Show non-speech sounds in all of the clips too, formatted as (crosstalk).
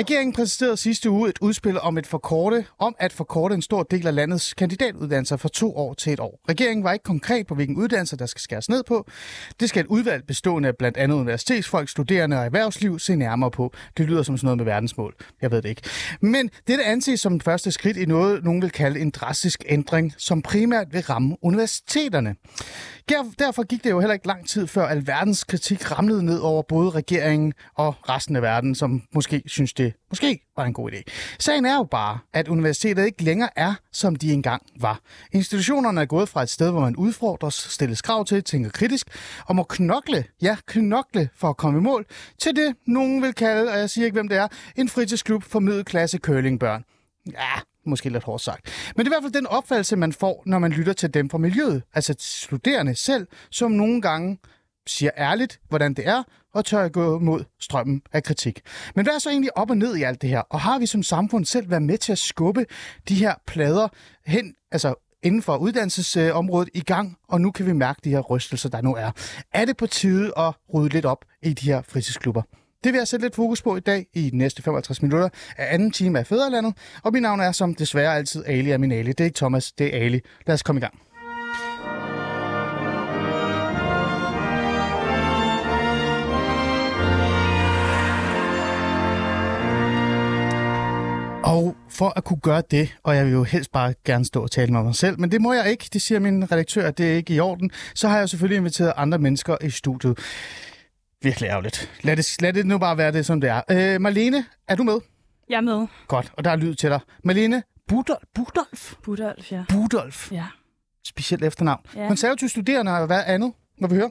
Regeringen præsenterede sidste uge et udspil om, et forkorte, om at forkorte en stor del af landets kandidatuddannelser fra to år til et år. Regeringen var ikke konkret på, hvilken uddannelse der skal skæres ned på. Det skal et udvalg bestående af blandt andet universitetsfolk, studerende og erhvervsliv se nærmere på. Det lyder som sådan noget med verdensmål. Jeg ved det ikke. Men det anses som første skridt i noget, nogen vil kalde en drastisk ændring, som primært vil ramme universiteterne. Derfor gik det jo heller ikke lang tid før alverdens kritik ramlede ned over både regeringen og resten af verden, som måske synes, det måske var en god idé. Sagen er jo bare, at universitetet ikke længere er, som de engang var. Institutionerne er gået fra et sted, hvor man udfordres, stilles krav til, tænker kritisk og må knokle, ja, knokle for at komme i mål, til det, nogen vil kalde, og jeg siger ikke, hvem det er, en fritidsklub for middelklasse curlingbørn. Ja, måske lidt hårdt sagt. Men det er i hvert fald den opfattelse, man får, når man lytter til dem fra miljøet. Altså studerende selv, som nogle gange siger ærligt, hvordan det er, og tør at gå mod strømmen af kritik. Men hvad er så egentlig op og ned i alt det her? Og har vi som samfund selv været med til at skubbe de her plader hen, altså inden for uddannelsesområdet i gang, og nu kan vi mærke de her rystelser, der nu er. Er det på tide at rydde lidt op i de her fritidsklubber? Det vil jeg sætte lidt fokus på i dag i de næste 55 minutter af anden time af Fæderlandet. Og mit navn er som desværre altid Ali Aminali. Det er ikke Thomas, det er Ali. Lad os komme i gang. Og for at kunne gøre det, og jeg vil jo helst bare gerne stå og tale med mig selv, men det må jeg ikke, det siger min redaktør, at det er ikke i orden, så har jeg selvfølgelig inviteret andre mennesker i studiet. Virkelig ærgerligt. Lad det, lad det nu bare være det, som det er. Øh, Marlene, er du med? Jeg er med. Godt, og der er lyd til dig. Marlene Budolf? Budolf? Budolf, ja. Budolf. Ja. Specielt efternavn. Ja. Konservativ studerende og hvad andet? Må vi høre?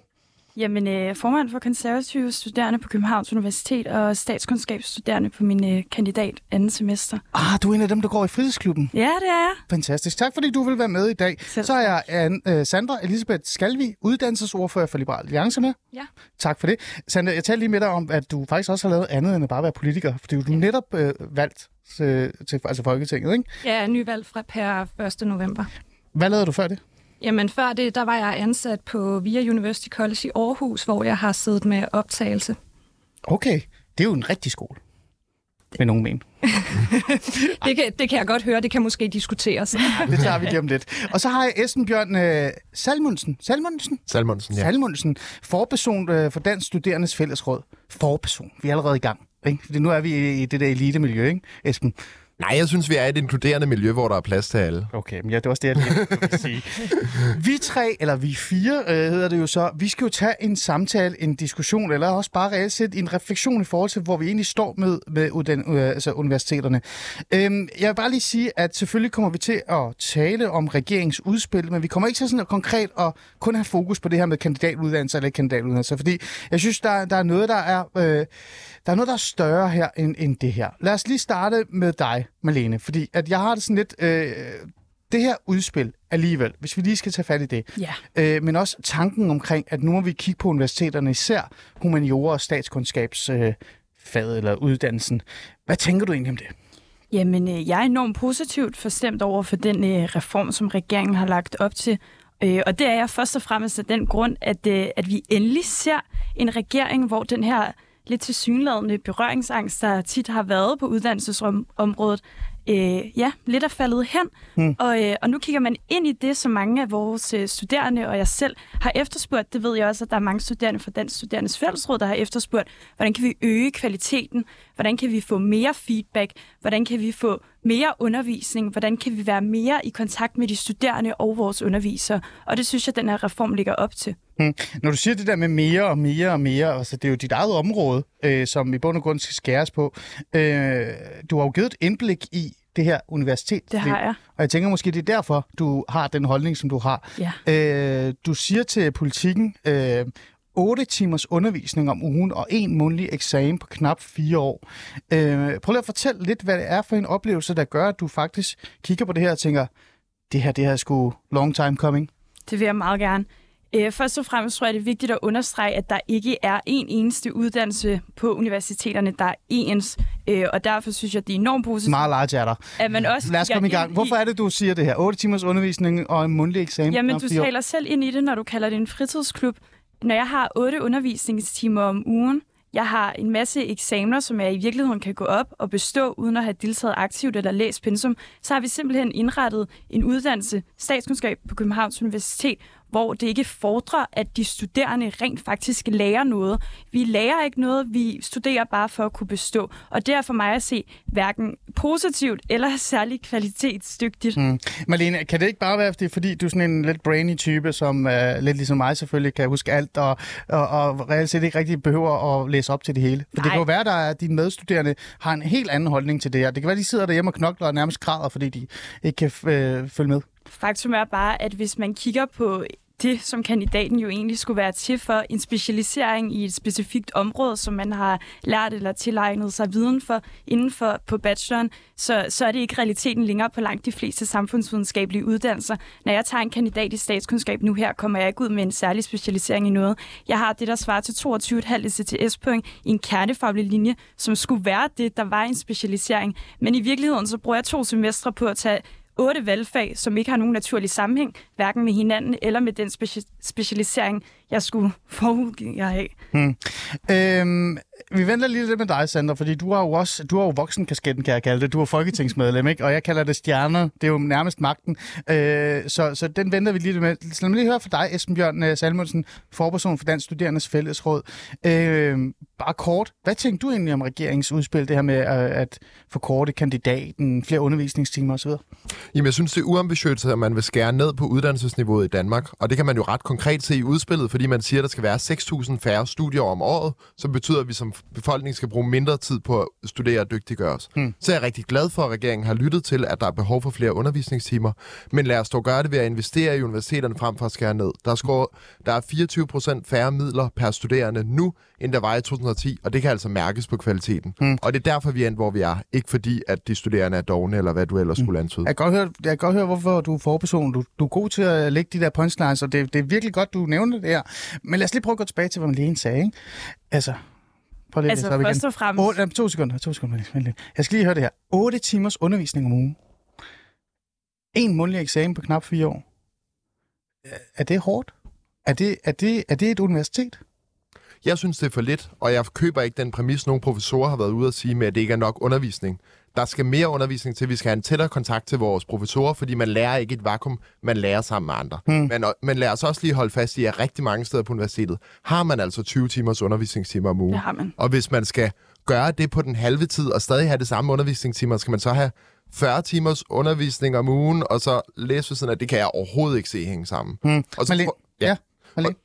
Jamen, øh, formand for konservative studerende på Københavns Universitet og statskundskabsstuderende på min øh, kandidat anden semester. Ah, du er en af dem, der går i fritidsklubben. Ja, det er jeg. Fantastisk. Tak fordi du vil være med i dag. Selv Så er jeg øh, Sandra Elisabeth Skalvi, uddannelsesordfører for Liberal Alliance med. Ja. Tak for det. Sandra, jeg talte lige med dig om, at du faktisk også har lavet andet end at bare være politiker. Fordi du er netop øh, valgt til, til altså Folketinget, ikke? Er nyvalgt fra per 1. november. Hvad lavede du før det? Jamen, før det, der var jeg ansat på VIA University College i Aarhus, hvor jeg har siddet med optagelse. Okay, det er jo en rigtig skole. Med nogen men. (laughs) Det kan, det kan jeg godt høre, det kan måske diskuteres. (laughs) Det tager vi lige om lidt. Og så har jeg Esben Bjørn øh, Salmundsen. Salmundsen? Salmonsen, ja. Salmundsen. Forperson øh, for Dansk Studerendes Fællesråd. Forperson. Vi er allerede i gang. Ikke? Fordi nu er vi i, i det der elite-miljø, ikke, Esben? Nej, jeg synes, vi er et inkluderende miljø, hvor der er plads til alle. Okay, men ja, det var også det, jeg lige (laughs) ville sige. Vi tre, eller vi fire øh, hedder det jo så, vi skal jo tage en samtale, en diskussion, eller også bare reelt set en refleksion i forhold til, hvor vi egentlig står med, med uden, øh, altså universiteterne. Øhm, jeg vil bare lige sige, at selvfølgelig kommer vi til at tale om regeringsudspil, men vi kommer ikke til sådan at konkret at kun have fokus på det her med kandidatuddannelse eller ikke kandidatuddannelse, fordi jeg synes, der, der er noget, der er... Øh, der er noget, der er større her end, end det her. Lad os lige starte med dig, Malene, fordi at jeg har det sådan lidt... Øh, det her udspil alligevel, hvis vi lige skal tage fat i det, Ja. øh, men også tanken omkring, at nu må vi kigge på universiteterne, især humaniora og statskundskabsfaget øh, eller uddannelsen. Hvad tænker du egentlig om det? Jamen, øh, jeg er enormt positivt forstemt over for den øh, reform, som regeringen har lagt op til. Øh, og det er jeg først og fremmest af den grund, at, øh, at vi endelig ser en regering, hvor den her lidt tilsyneladende berøringsangst, der tit har været på uddannelsesområdet, øh, ja, lidt er faldet hen. Hmm. Og, øh, og nu kigger man ind i det, som mange af vores øh, studerende og jeg selv har efterspurgt. Det ved jeg også, at der er mange studerende fra Dansk Studerendes Fællesråd, der har efterspurgt, hvordan kan vi øge kvaliteten? Hvordan kan vi få mere feedback? Hvordan kan vi få mere undervisning? Hvordan kan vi være mere i kontakt med de studerende og vores undervisere? Og det synes jeg, den her reform ligger op til. Hmm. Når du siger det der med mere og mere og mere, altså det er jo dit eget område, øh, som i bund og grund skal skæres på. Øh, du har jo givet et indblik i det her universitet. Det har jeg. Og jeg tænker måske, det er derfor, du har den holdning, som du har. Ja. Øh, du siger til politikken, øh, 8 timers undervisning om ugen og en mundtlig eksamen på knap fire år. Øh, prøv lige at fortælle lidt, hvad det er for en oplevelse, der gør, at du faktisk kigger på det her og tænker, det her, det her er sgu long time coming. Det vil jeg meget gerne. Øh, først og fremmest tror jeg, det er vigtigt at understrege, at der ikke er en eneste uddannelse på universiteterne, der er ens. Øh, og derfor synes jeg, det er enormt positivt, Meget large er der. at man også Lad os komme i gang. Hvorfor er det, du siger det her? 8 timers undervisning og en mundtlig eksamen? Jamen, du taler selv ind i det, når du kalder det en fritidsklub. Når jeg har otte undervisningstimer om ugen, jeg har en masse eksamener, som jeg i virkeligheden kan gå op og bestå, uden at have deltaget aktivt eller læst pensum, så har vi simpelthen indrettet en uddannelse, statskundskab på Københavns Universitet, hvor det ikke fordrer, at de studerende rent faktisk lærer noget. Vi lærer ikke noget, vi studerer bare for at kunne bestå. Og det er for mig at se hverken positivt eller særlig kvalitetsdygtigt. Mm. Malene, kan det ikke bare være, det fordi du er sådan en lidt brainy type, som uh, lidt ligesom mig selvfølgelig kan huske alt, og, og, og reelt set ikke rigtig behøver at læse op til det hele? For det Nej. kan jo være, der er, at dine medstuderende har en helt anden holdning til det her. Det kan være, de sidder derhjemme og knokler og nærmest græder, fordi de ikke kan øh, følge med. Faktum er bare, at hvis man kigger på det, som kandidaten jo egentlig skulle være til for, en specialisering i et specifikt område, som man har lært eller tilegnet sig viden for inden for på bacheloren, så, så er det ikke realiteten længere på langt de fleste samfundsvidenskabelige uddannelser. Når jeg tager en kandidat i statskundskab nu her, kommer jeg ikke ud med en særlig specialisering i noget. Jeg har det, der svarer til 22,5 CTS-point i en kernefaglig linje, som skulle være det, der var en specialisering. Men i virkeligheden, så bruger jeg to semestre på at tage otte valgfag, som ikke har nogen naturlig sammenhæng, hverken med hinanden eller med den speci- specialisering, jeg skulle (laughs) forudgive have. Øhm, vi venter lige lidt med dig, Sandra, fordi du har jo også du har jo voksenkasketten, kan jeg kalde det. Du er folketingsmedlem, ikke? Og jeg kalder det stjerner. Det er jo nærmest magten. Øh, så, så den venter vi lige lidt med. Så lad mig lige høre fra dig, Esben Bjørn øh, Salmonsen, forperson for Dansk Studerendes Fællesråd. Øh, bare kort, hvad tænkte du egentlig om regeringsudspil, det her med øh, at forkorte kandidaten, flere undervisningstimer osv.? Jamen, jeg synes, det er uambitiøst, at man vil skære ned på uddannelsesniveauet i Danmark. Og det kan man jo ret konkret se i udspillet, fordi man siger, at der skal være 6.000 færre studier om året, som betyder, at vi som befolkning skal bruge mindre tid på at studere og dygtiggøre os. Hmm. Så er jeg rigtig glad for, at regeringen har lyttet til, at der er behov for flere undervisningstimer. Men lad os dog gøre det ved at investere i universiteterne frem for at skære ned. Der er, skåret, der er 24 procent færre midler per studerende nu, end der var i 2010, og det kan altså mærkes på kvaliteten. Hmm. Og det er derfor, vi er endt, hvor vi er. Ikke fordi, at de studerende er dogne, eller hvad du ellers skulle antyde. Jeg kan godt høre, jeg kan godt høre hvorfor du er forperson. Du, du er god til at lægge de der punchlines, og det, det er virkelig godt, du nævner det her. Men lad os lige prøve at gå tilbage til, hvad Malene sagde. Ikke? Altså, prøv lige at Altså først igen. og fremmest, Otte, jamen, to sekunder, to sekunder. Jeg skal lige høre det her. 8 timers undervisning om ugen. En mundtlig eksamen på knap fire år. Er det hårdt? Er det, er det, er det et universitet? Jeg synes, det er for lidt, og jeg køber ikke den præmis, nogle professorer har været ude at sige med, at det ikke er nok undervisning. Der skal mere undervisning til, vi skal have en tættere kontakt til vores professorer, fordi man lærer ikke et vakuum, man lærer sammen med andre. Hmm. Men, men lad os også lige holde fast i, at rigtig mange steder på universitetet har man altså 20 timers undervisningstimer om ugen. det har man. Og hvis man skal gøre det på den halve tid, og stadig have det samme undervisningstimer, skal man så have 40 timers undervisning om ugen, og så læse siden af, det kan jeg overhovedet ikke se hænge sammen. Hmm. Og så, Malene, ja. Malene.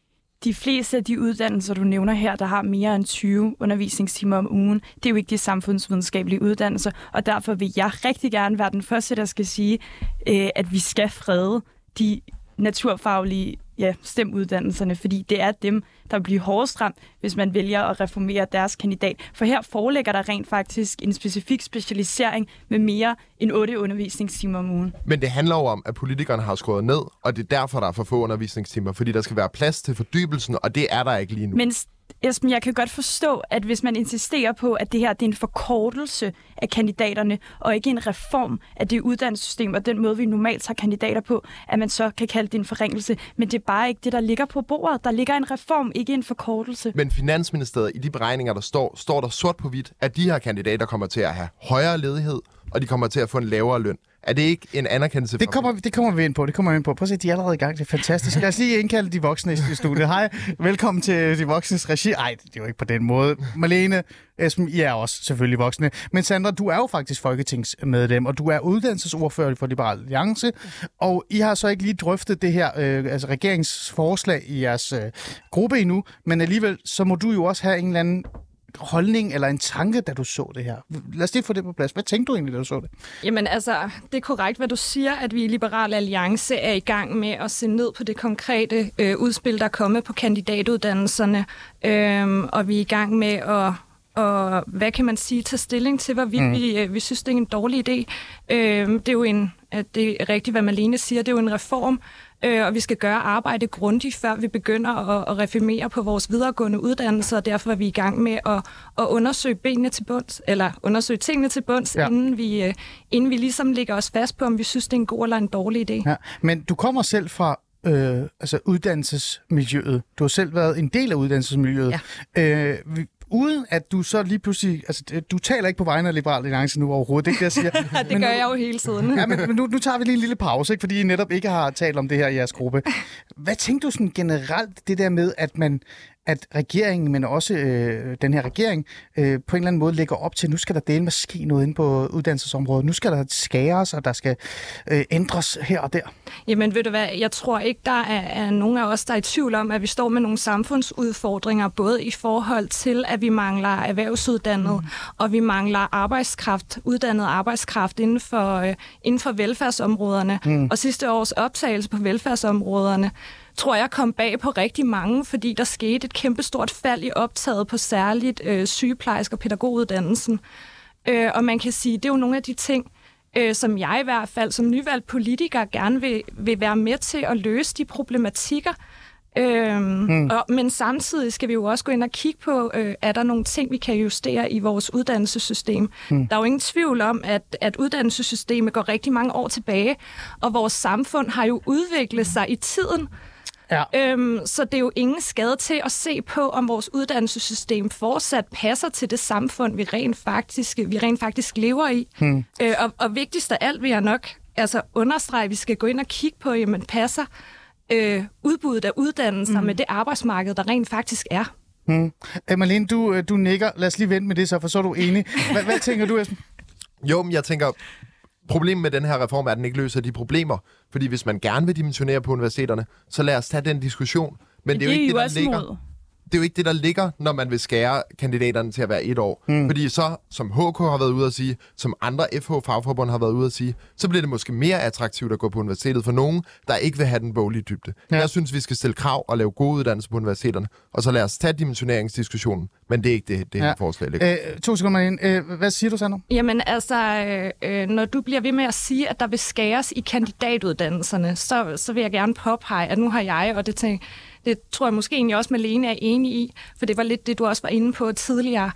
De fleste af de uddannelser, du nævner her, der har mere end 20 undervisningstimer om ugen, det er jo ikke de samfundsvidenskabelige uddannelser, og derfor vil jeg rigtig gerne være den første, der skal sige, øh, at vi skal frede de naturfaglige ja, stemuddannelserne, fordi det er dem, der bliver hårdest ramt, hvis man vælger at reformere deres kandidat. For her forelægger der rent faktisk en specifik specialisering med mere end 8 undervisningstimer om ugen. Men det handler jo om, at politikerne har skåret ned, og det er derfor, der er for få undervisningstimer, fordi der skal være plads til fordybelsen, og det er der ikke lige nu. Men Esben, jeg kan godt forstå, at hvis man insisterer på, at det her det er en forkortelse af kandidaterne, og ikke en reform af det uddannelsessystem, og den måde, vi normalt tager kandidater på, at man så kan kalde det en forringelse. Men det er bare ikke det, der ligger på bordet. Der ligger en reform, ikke en forkortelse. Men Finansministeriet, i de beregninger, der står, står der sort på hvidt, at de her kandidater kommer til at have højere ledighed, og de kommer til at få en lavere løn. Er det ikke en anerkendelse Det kommer, det kommer vi ind på. Det kommer vi ind på. Prøv at se, de er allerede i gang. Det er fantastisk. Lad os lige indkalde de voksne i studiet. Hej, velkommen til de voksnes regi. Ej, det er jo ikke på den måde. Malene, Esben, I er også selvfølgelig voksne. Men Sandra, du er jo faktisk folketingsmedlem, og du er uddannelsesordfører for Liberal Alliance. Og I har så ikke lige drøftet det her, øh, altså regeringsforslag i jeres øh, gruppe endnu, men alligevel, så må du jo også have en eller anden holdning eller en tanke, da du så det her. Lad os lige få det på plads. Hvad tænkte du egentlig, da du så det? Jamen altså, det er korrekt, hvad du siger, at vi i Liberal Alliance er i gang med at se ned på det konkrete øh, udspil, der er kommet på kandidatuddannelserne, øhm, og vi er i gang med at og hvad kan man sige, tage stilling til, hvorvidt mm. vi, øh, vi synes, det er en dårlig idé. Øhm, det er jo en, at det er rigtigt, hvad Malene siger, det er jo en reform, øh, og vi skal gøre arbejde grundigt, før vi begynder at, at reformere på vores videregående uddannelser, og derfor er vi i gang med at, at undersøge benene til bunds, eller undersøge tingene til bunds, Ja. inden, vi, øh, inden vi ligesom lægger os fast på, om vi synes, det er en god eller en dårlig idé. Ja. Men du kommer selv fra øh, altså uddannelsesmiljøet. Du har selv været en del af uddannelsesmiljøet. Ja. Øh, uden at du så lige pludselig... Altså, du taler ikke på vegne af Liberal Alliance nu overhovedet, det er ikke det, jeg siger. (laughs) Det gør jeg jo hele tiden. Ja, men, men nu, nu tager vi lige en lille pause, ikke? fordi I netop ikke har talt om det her i jeres gruppe. (laughs) Hvad tænker du sådan generelt, det der med, at man at regeringen, men også øh, den her regering, øh, på en eller anden måde lægger op til, nu skal der dele med ske noget inde på uddannelsesområdet. Nu skal der skæres, og der skal øh, ændres her og der. Jamen ved du hvad, jeg tror ikke, der er, er nogen af os, der er i tvivl om, at vi står med nogle samfundsudfordringer, både i forhold til, at vi mangler erhvervsuddannet, mm. og vi mangler arbejdskraft, uddannet arbejdskraft inden for, øh, inden for velfærdsområderne. Mm. Og sidste års optagelse på velfærdsområderne, tror jeg kom bag på rigtig mange, fordi der skete et kæmpestort fald i optaget på særligt øh, sygeplejerske- og pædagoguddannelsen. Øh, og man kan sige, det er jo nogle af de ting, øh, som jeg i hvert fald som nyvalgt politiker gerne vil, vil være med til at løse de problematikker. Øhm, hmm. og, men samtidig skal vi jo også gå ind og kigge på, øh, er der nogle ting, vi kan justere i vores uddannelsessystem. Hmm. Der er jo ingen tvivl om, at, at uddannelsessystemet går rigtig mange år tilbage, og vores samfund har jo udviklet sig i tiden. Ja. Øhm, så det er jo ingen skade til at se på, om vores uddannelsessystem fortsat passer til det samfund, vi rent faktisk, vi rent faktisk lever i. Hmm. Øh, og, og vigtigst af alt vil jeg nok altså understrege, at vi skal gå ind og kigge på, jamen passer øh, udbuddet af uddannelser mm. med det arbejdsmarked, der rent faktisk er. Hmm. Marlene, du, øh, du nikker. Lad os lige vente med det så, for så er du enig. Hvad, hvad tænker du, Esben? Jo, men jeg tænker, problemet med den her reform er, at den ikke løser de problemer. Fordi hvis man gerne vil dimensionere på universiteterne, så lad os tage den diskussion. Men det er jo ikke det, der ligger. mod. Det er jo ikke det, der ligger, når man vil skære kandidaterne til at være et år. Mm. Fordi så, som HK har været ude at sige, som andre FH-fagforbund har været ude at sige, så bliver det måske mere attraktivt at gå på universitetet for nogen, der ikke vil have den boglige dybde. Ja. Jeg synes, vi skal stille krav og lave gode uddannelser på universiteterne, og så lad os tage dimensioneringsdiskussionen. Men det er ikke det, det her Ja. ja. forslag ligger. Øh, to sekunder, Marlene. Øh, hvad siger du, Sandro? Jamen altså, øh, øh, når du bliver ved med at sige, at der vil skæres i kandidatuddannelserne, så, så vil jeg gerne påpege, at nu har jeg, og det, tænk, det tror jeg måske egentlig også Malene er enig i, for det var lidt det, du også var inde på tidligere,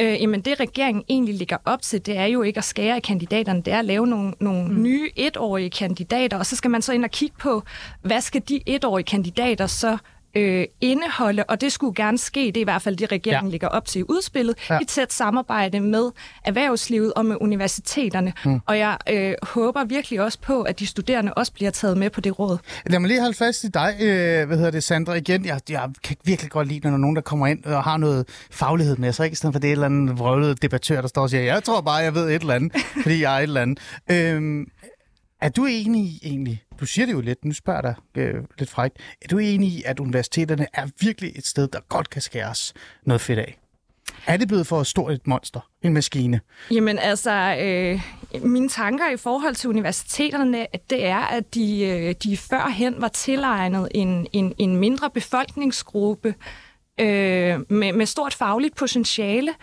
Øh, jamen det regeringen egentlig ligger op til, det er jo ikke at skære i kandidaterne, det er at lave nogle, nogle mm. nye etårige kandidater, og så skal man så ind og kigge på, hvad skal de etårige kandidater så øh, indeholde, og det skulle gerne ske, det er i hvert fald det, regeringen Ja. ligger op til i udspillet, ja. i tæt samarbejde med erhvervslivet og med universiteterne. Mm. Og jeg øh, håber virkelig også på, at de studerende også bliver taget med på det råd. Lad mig lige holde fast i dig, øh, hvad hedder det, Sandra, igen. Jeg, jeg kan virkelig godt lide, når der er nogen, der kommer ind og har noget faglighed med sig, ikke? I stedet for det er et eller andet vrøvlet debattør, der står og siger, jeg tror bare, jeg ved et eller andet, fordi jeg er et eller andet. Øhm, er du enig i egentlig, du siger det jo lidt, nu spørger jeg dig øh, lidt frækt, er du enig i, at universiteterne er virkelig et sted, der godt kan skæres noget fedt af? Er det blevet for stort et monster, en maskine? Jamen altså, øh, mine tanker i forhold til universiteterne, det er, at de, øh, de førhen var tilegnet en, en, en mindre befolkningsgruppe øh, med, med stort fagligt potentiale,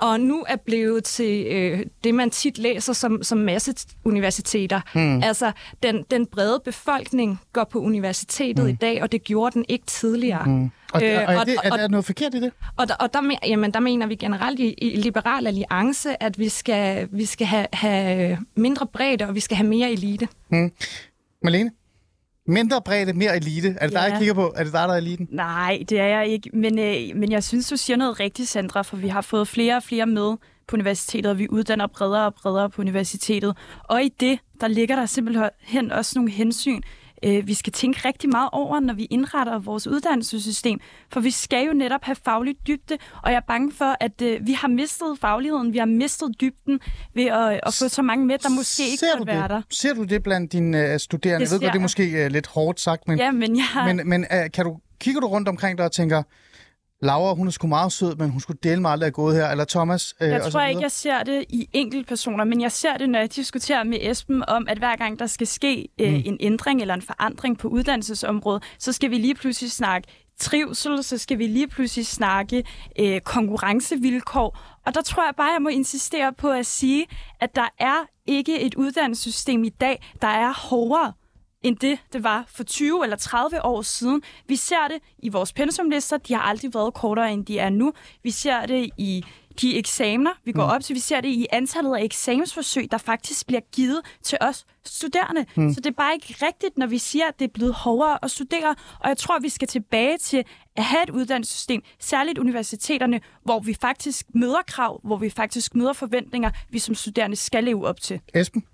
og nu er blevet til øh, det, man tit læser som, som masseuniversiteter. Hmm. Altså, den, den brede befolkning går på universitetet hmm. i dag, og det gjorde den ikke tidligere. Hmm. Og, øh, og, er, og- det, er og- der noget forkert i det? Og der, og der, men- jamen, der mener vi generelt i, i Liberal Alliance, at vi skal, vi skal have, have mindre bredde, og vi skal have mere elite. Malene? Mindre bredde, mere elite. Er det dig, Ja. jeg kigger på? Er det dig, der er eliten? Nej, det er jeg ikke. Men, øh, men jeg synes, du siger noget rigtigt, Sandra, for vi har fået flere og flere med på universitetet, og vi uddanner bredere og bredere på universitetet. Og i det, der ligger der simpelthen også nogle hensyn, øh, vi skal tænke rigtig meget over, når vi indretter vores uddannelsessystem. For vi skal jo netop have faglig dybde, og jeg er bange for, at øh, vi har mistet fagligheden, vi har mistet dybden ved at, at få så mange med, der måske ikke du være der. Ser du det blandt dine uh, studerende? Det jeg ved godt, det er måske uh, lidt hårdt sagt, men, Ja, men jeg men, men uh, kan du, kigger du rundt omkring dig og tænker, Laura, hun er sgu meget sød, men hun skulle dele mig aldrig have gået her, eller Thomas? Uh, Jeg tror ikke, jeg ser det i enkeltpersoner, men jeg ser det, når jeg diskuterer med Esben om, at hver gang der skal ske øh, Mm. en ændring eller en forandring på uddannelsesområdet, så skal vi lige pludselig snakke trivsel, så skal vi lige pludselig snakke øh, konkurrencevilkår. Og der tror jeg bare, jeg må insistere på at sige, at der er ikke et uddannelsessystem i dag, der er hårdere end det, det var for 20 eller 30 år siden. Vi ser det i vores pensumlister. De har aldrig været kortere, end de er nu. Vi ser det i de eksamener, vi går mm. op til. Vi ser det i antallet af eksamensforsøg, der faktisk bliver givet til os studerende. Mm. Så det er bare ikke rigtigt, når vi siger, at det er blevet hårdere at studere. Og jeg tror, vi skal tilbage til at have et uddannelsessystem, særligt universiteterne, hvor vi faktisk møder krav, hvor vi faktisk møder forventninger, vi som studerende skal leve op til. Esben?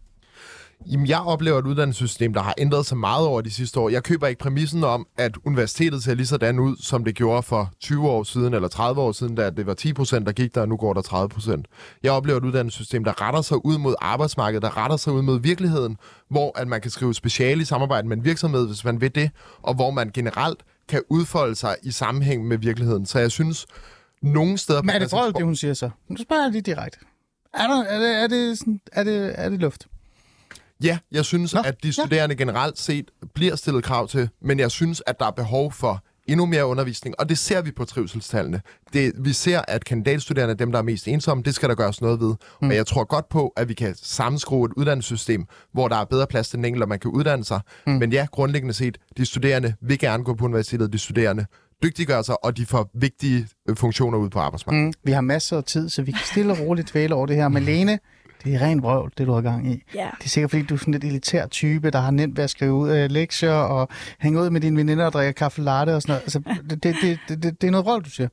Jamen, jeg oplever et uddannelsessystem, der har ændret sig meget over de sidste år. Jeg køber ikke præmissen om, at universitetet ser lige sådan ud, som det gjorde for 20 år siden eller 30 år siden, da det var 10 procent, der gik der, og nu går der 30 procent. Jeg oplever et uddannelsessystem, der retter sig ud mod arbejdsmarkedet, der retter sig ud mod virkeligheden, hvor at man kan skrive speciale i samarbejde med en virksomhed, hvis man vil det, og hvor man generelt kan udfolde sig i sammenhæng med virkeligheden. Så jeg synes, nogle steder... Men er det vrøvl, det hun siger så? Nu spørger jeg lige direkte. Er, der, er, det, er, det, sådan, er, det, er det luft? Ja, jeg synes, Nå, at de studerende ja. generelt set bliver stillet krav til, men jeg synes, at der er behov for endnu mere undervisning, og det ser vi på trivselstallene. Det, vi ser, at kandidatstuderende, dem der er mest ensomme, det skal der gøres noget ved. Mm. Men jeg tror godt på, at vi kan sammenskrue et uddannelsessystem, hvor der er bedre plads til den enkelte, og man kan uddanne sig. Mm. Men ja, grundlæggende set, de studerende vil gerne gå på universitetet, de studerende dygtiggør sig, og de får vigtige øh, funktioner ud på arbejdsmarkedet. Mm. Vi har masser af tid, så vi kan stille og roligt tvæle over det her. Malene, det er ren vrøvl, det du har gang i. Ja. Det er sikkert, fordi du er sådan lidt elitær type, der har nemt ved at skrive ud øh, lektier og hænge ud med dine veninder og drikke kaffe latte og sådan noget. Altså, (laughs) det, det, det, det, det er noget vrøvl, du siger.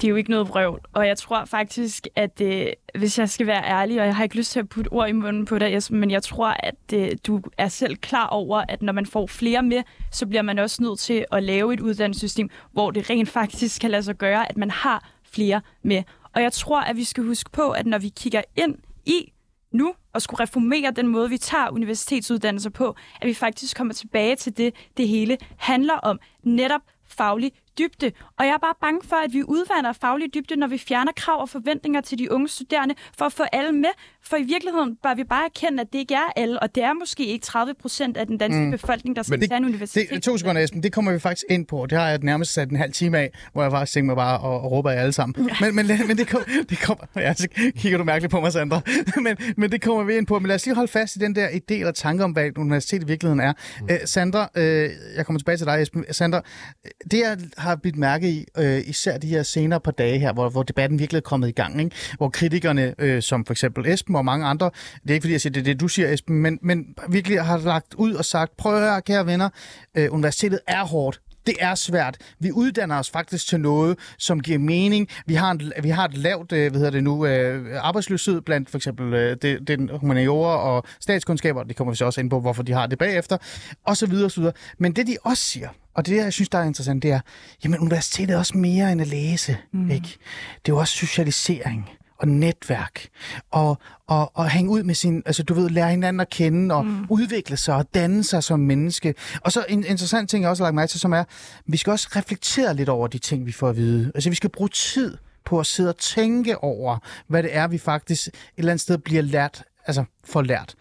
Det er jo ikke noget vrøvl, og jeg tror faktisk, at øh, hvis jeg skal være ærlig, og jeg har ikke lyst til at putte ord i munden på dig, men jeg tror, at øh, du er selv klar over, at når man får flere med, så bliver man også nødt til at lave et uddannelsessystem, hvor det rent faktisk kan lade sig gøre, at man har flere med. Og jeg tror, at vi skal huske på, at når vi kigger ind i nu og skulle reformere den måde, vi tager universitetsuddannelser på, at vi faktisk kommer tilbage til det, det hele handler om. Netop faglig dybde. Og jeg er bare bange for, at vi udvander faglig dybde, når vi fjerner krav og forventninger til de unge studerende, for at få alle med. For i virkeligheden bør vi bare erkende, at det ikke er alle, og det er måske ikke 30 procent af den danske mm. befolkning, der skal det, tage en universitet. Det, to sekunder, Esben. Det kommer vi faktisk ind på. Det har jeg nærmest sat en halv time af, hvor jeg faktisk tænker mig bare at, at råbe af jer alle sammen. Men, men, men det, kom, det kommer... Ja, så kigger du mærkeligt på mig, Sandra. men, men det kommer vi ind på. Men lad os lige holde fast i den der idé eller tanke om, hvad et universitet i virkeligheden er. Mm. Uh, Sandra, uh, jeg kommer tilbage til dig, Esben. Sandra, det jeg har bidt mærke i, øh, især de her senere par dage her, hvor, hvor debatten virkelig er kommet i gang, ikke? hvor kritikerne, øh, som for eksempel Esben og mange andre, det er ikke fordi, jeg siger, det er det, du siger, Esben, men, men virkelig har lagt ud og sagt, prøv at høre, kære venner, øh, universitetet er hårdt. Det er svært. Vi uddanner os faktisk til noget, som giver mening. Vi har, en, vi har et lavt øh, hvad hedder det nu, øh, arbejdsløshed blandt for eksempel øh, det, den humaniora og statskundskaber. Det kommer vi så også ind på, hvorfor de har det bagefter. Og så videre, og så videre. Men det, de også siger, og det, jeg synes, der er interessant, det er, jamen universitetet er også mere end at læse. Mm. Ikke? Det er jo også socialisering og netværk, og, og, og hænge ud med sin, altså du ved, lære hinanden at kende, og mm. udvikle sig og danne sig som menneske. Og så en interessant ting, jeg også har lagt mærke til, som er, vi skal også reflektere lidt over de ting, vi får at vide. Altså vi skal bruge tid på at sidde og tænke over, hvad det er, vi faktisk et eller andet sted bliver lært, altså får lært.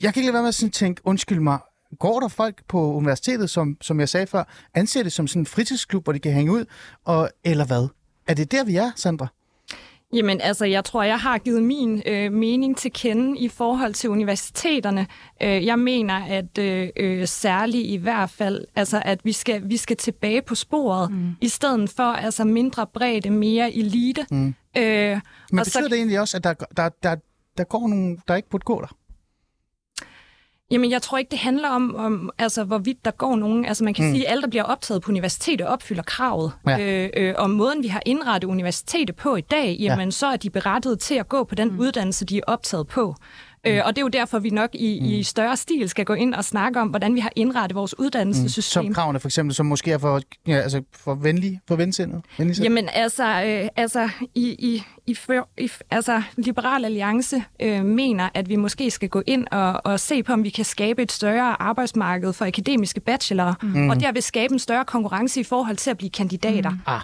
Jeg kan ikke lade være med at sådan tænke, undskyld mig, går der folk på universitetet, som, som jeg sagde før, anser det som sådan en fritidsklub, hvor de kan hænge ud, og, eller hvad? Er det der, vi er, Sandra? Jamen altså, jeg tror, jeg har givet min øh, mening til kende i forhold til universiteterne. Øh, jeg mener, at øh, øh, særligt i hvert fald, altså, at vi skal, vi skal tilbage på sporet, mm. i stedet for altså mindre bredde, mere elite. Mm. Øh, Men betyder så, det egentlig også, at der, der, der, der går nogen, der ikke burde gå der? Jamen, jeg tror ikke, det handler om, om altså, hvorvidt der går nogen. Altså, man kan mm. sige, at alle, der bliver optaget på universitetet, opfylder kravet. Ja. Øh, øh, og måden, vi har indrettet universitetet på i dag, jamen, ja. så er de berettet til at gå på den mm. uddannelse, de er optaget på. Øh, og det er jo derfor, vi nok i, mm. i større stil skal gå ind og snakke om, hvordan vi har indrettet vores uddannelsessystem. Mm. Som kravene for eksempel, som måske er for, ja, altså for venlige, for vensindet? Jamen altså, øh, altså, i, i, i, i, altså Liberal Alliance øh, mener, at vi måske skal gå ind og, og se på, om vi kan skabe et større arbejdsmarked for akademiske bachelorer, mm. og derved skabe en større konkurrence i forhold til at blive kandidater. Mm. Ah.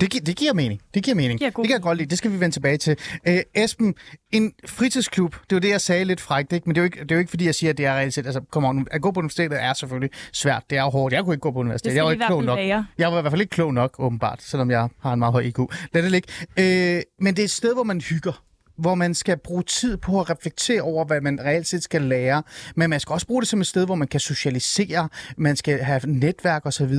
Det, gi- det giver mening. Det giver mening. Giver det kan jeg godt lide. Det skal vi vende tilbage til. Æ, Esben, en fritidsklub, det var det, jeg sagde lidt frækt, ikke? men det er, jo ikke, det er jo ikke, fordi jeg siger, at det er reelt set. Altså, kom on, at gå på universitetet er selvfølgelig svært. Det er jo hårdt. Jeg kunne ikke gå på universitetet. Jeg var ikke klog nok. Lære. Jeg var i hvert fald ikke klog nok, åbenbart, selvom jeg har en meget høj IQ. Lad det ligge. Æ, men det er et sted, hvor man hygger. hvor man skal bruge tid på at reflektere over, hvad man reelt set skal lære. Men man skal også bruge det som et sted, hvor man kan socialisere, man skal have netværk osv.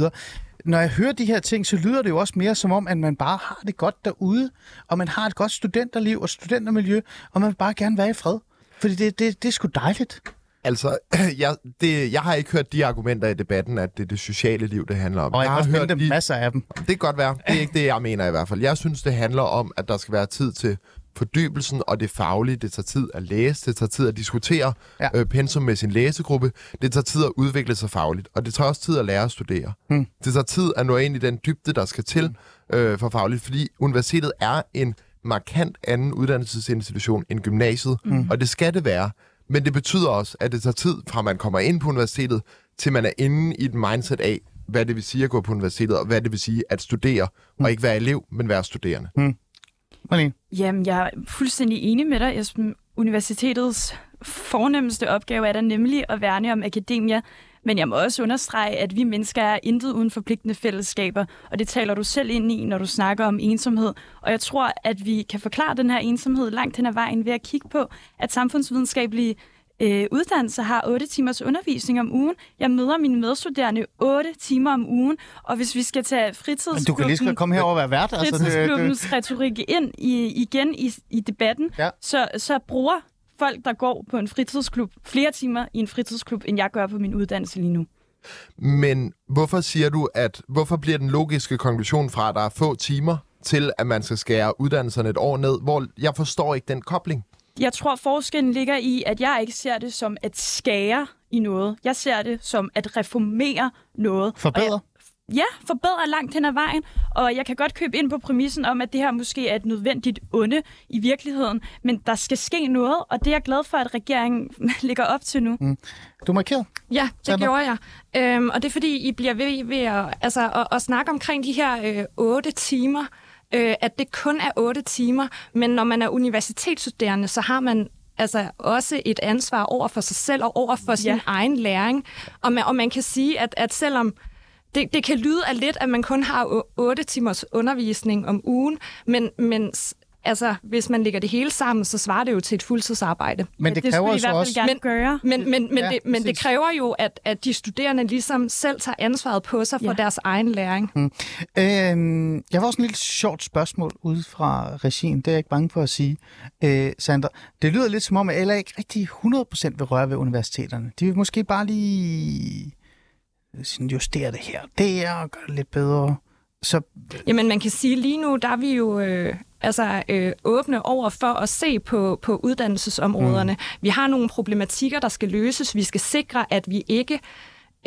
Når jeg hører de her ting, så lyder det jo også mere som om, at man bare har det godt derude, og man har et godt studenterliv og studentermiljø, og man vil bare gerne være i fred. Fordi det, det, det er sgu dejligt. Altså, (clears throat) jeg, det, jeg har ikke hørt de argumenter i debatten, at det er det sociale liv, det handler om. Og jeg, har har hørt dem de, masser af dem. Det kan godt være. Det er ikke det, jeg mener i hvert fald. Jeg synes, det handler om, at der skal være tid til fordybelsen og det faglige. Det tager tid at læse, det tager tid at diskutere Ja. øh, pensum med sin læsegruppe. Det tager tid at udvikle sig fagligt, og det tager også tid at lære at studere. Hmm. Det tager tid at nå ind i den dybde, der skal til øh, for fagligt, fordi universitetet er en markant anden uddannelsesinstitution end gymnasiet, mm. og det skal det være. Men det betyder også, at det tager tid fra man kommer ind på universitetet, til man er inde i et mindset af, hvad det vil sige at gå på universitetet, og hvad det vil sige at studere, og ikke være elev, men være studerende. Marlene? Jamen, jeg er fuldstændig enig med dig, Esben. Universitetets fornemmeste opgave er der nemlig at værne om akademia, men jeg må også understrege, at vi mennesker er intet uden forpligtende fællesskaber, og det taler du selv ind i, når du snakker om ensomhed. Og jeg tror, at vi kan forklare den her ensomhed langt hen ad vejen ved at kigge på, at samfundsvidenskabelige øh, uddannelser har 8 timers undervisning om ugen. Jeg møder mine medstuderende 8 timer om ugen, og hvis vi skal tage Men fritidsklubben... du kan lige godt komme herover og være vært. Altså, det, det, fritidsklubbens retorik ind i, igen i, i debatten, Ja. så, så bruger folk, der går på en fritidsklub, flere timer i en fritidsklub, end jeg gør på min uddannelse lige nu. Men hvorfor siger du, at hvorfor bliver den logiske konklusion fra, at der er få timer, til at man skal skære uddannelserne et år ned? Hvor jeg forstår ikke den kobling. Jeg tror, forskellen ligger i, at jeg ikke ser det som at skære i noget. Jeg ser det som at reformere noget. Forbedre? Ja, forbedre langt hen ad vejen. Og jeg kan godt købe ind på præmissen om, at det her måske er et nødvendigt onde i virkeligheden. Men der skal ske noget, og det er jeg glad for, at regeringen (laughs) ligger op til nu. Mm. Du er markeret. Ja, det Sandra? gjorde jeg. Øhm, og det er fordi, I bliver ved, ved at, altså, at, at snakke omkring de her øh, otte timer, øh, at det kun er otte timer, men når man er universitetsstuderende, så har man altså også et ansvar over for sig selv og over for sin Ja. egen læring. Og man, og man kan sige, at, at selvom det, det kan lyde af lidt, at man kun har o- otte timers undervisning om ugen, men, men altså, hvis man lægger det hele sammen, så svarer det jo til et fuldtidsarbejde. Men det, det kræver jo I så hvert fald også... gerne Men- gøre. Men, men, men, Ja, det, men det kræver jo, at, at de studerende ligesom selv tager ansvaret på sig for Ja. deres egen læring. Mm. Øhm, jeg har også en lille sjovt spørgsmål ude fra regien. Det er jeg ikke bange for at sige. Øh, Sander, det lyder lidt som om, at LA ikke rigtig 100% vil røre ved universiteterne. De vil måske bare lige sådan justere det her. Det er og gøre det lidt bedre. Så Jamen, man kan sige, lige nu, der er vi jo øh, altså, øh, åbne over for at se på, på uddannelsesområderne. Mm. Vi har nogle problematikker, der skal løses. Vi skal sikre, at vi ikke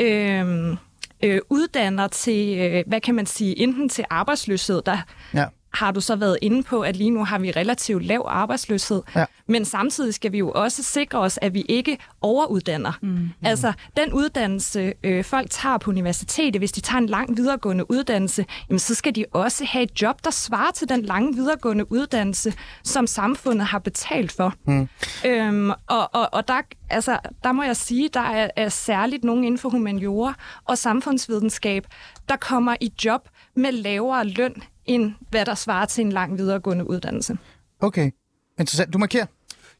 øh, øh, uddanner til, øh, hvad kan man sige, enten til arbejdsløshed, der ja. Har du så været inde på, at lige nu har vi relativt lav arbejdsløshed. Ja. Men samtidig skal vi jo også sikre os, at vi ikke overuddanner. Mm. Altså, den uddannelse, øh, folk tager på universitetet, hvis de tager en lang videregående uddannelse, jamen, så skal de også have et job, der svarer til den lange videregående uddannelse, som samfundet har betalt for. Mm. Øhm, og og, og der, altså, der må jeg sige, der er, er særligt nogen inden for humaniora og samfundsvidenskab, der kommer i job med lavere løn, end hvad der svarer til en lang videregående uddannelse. Okay. Interessant. Du markerer.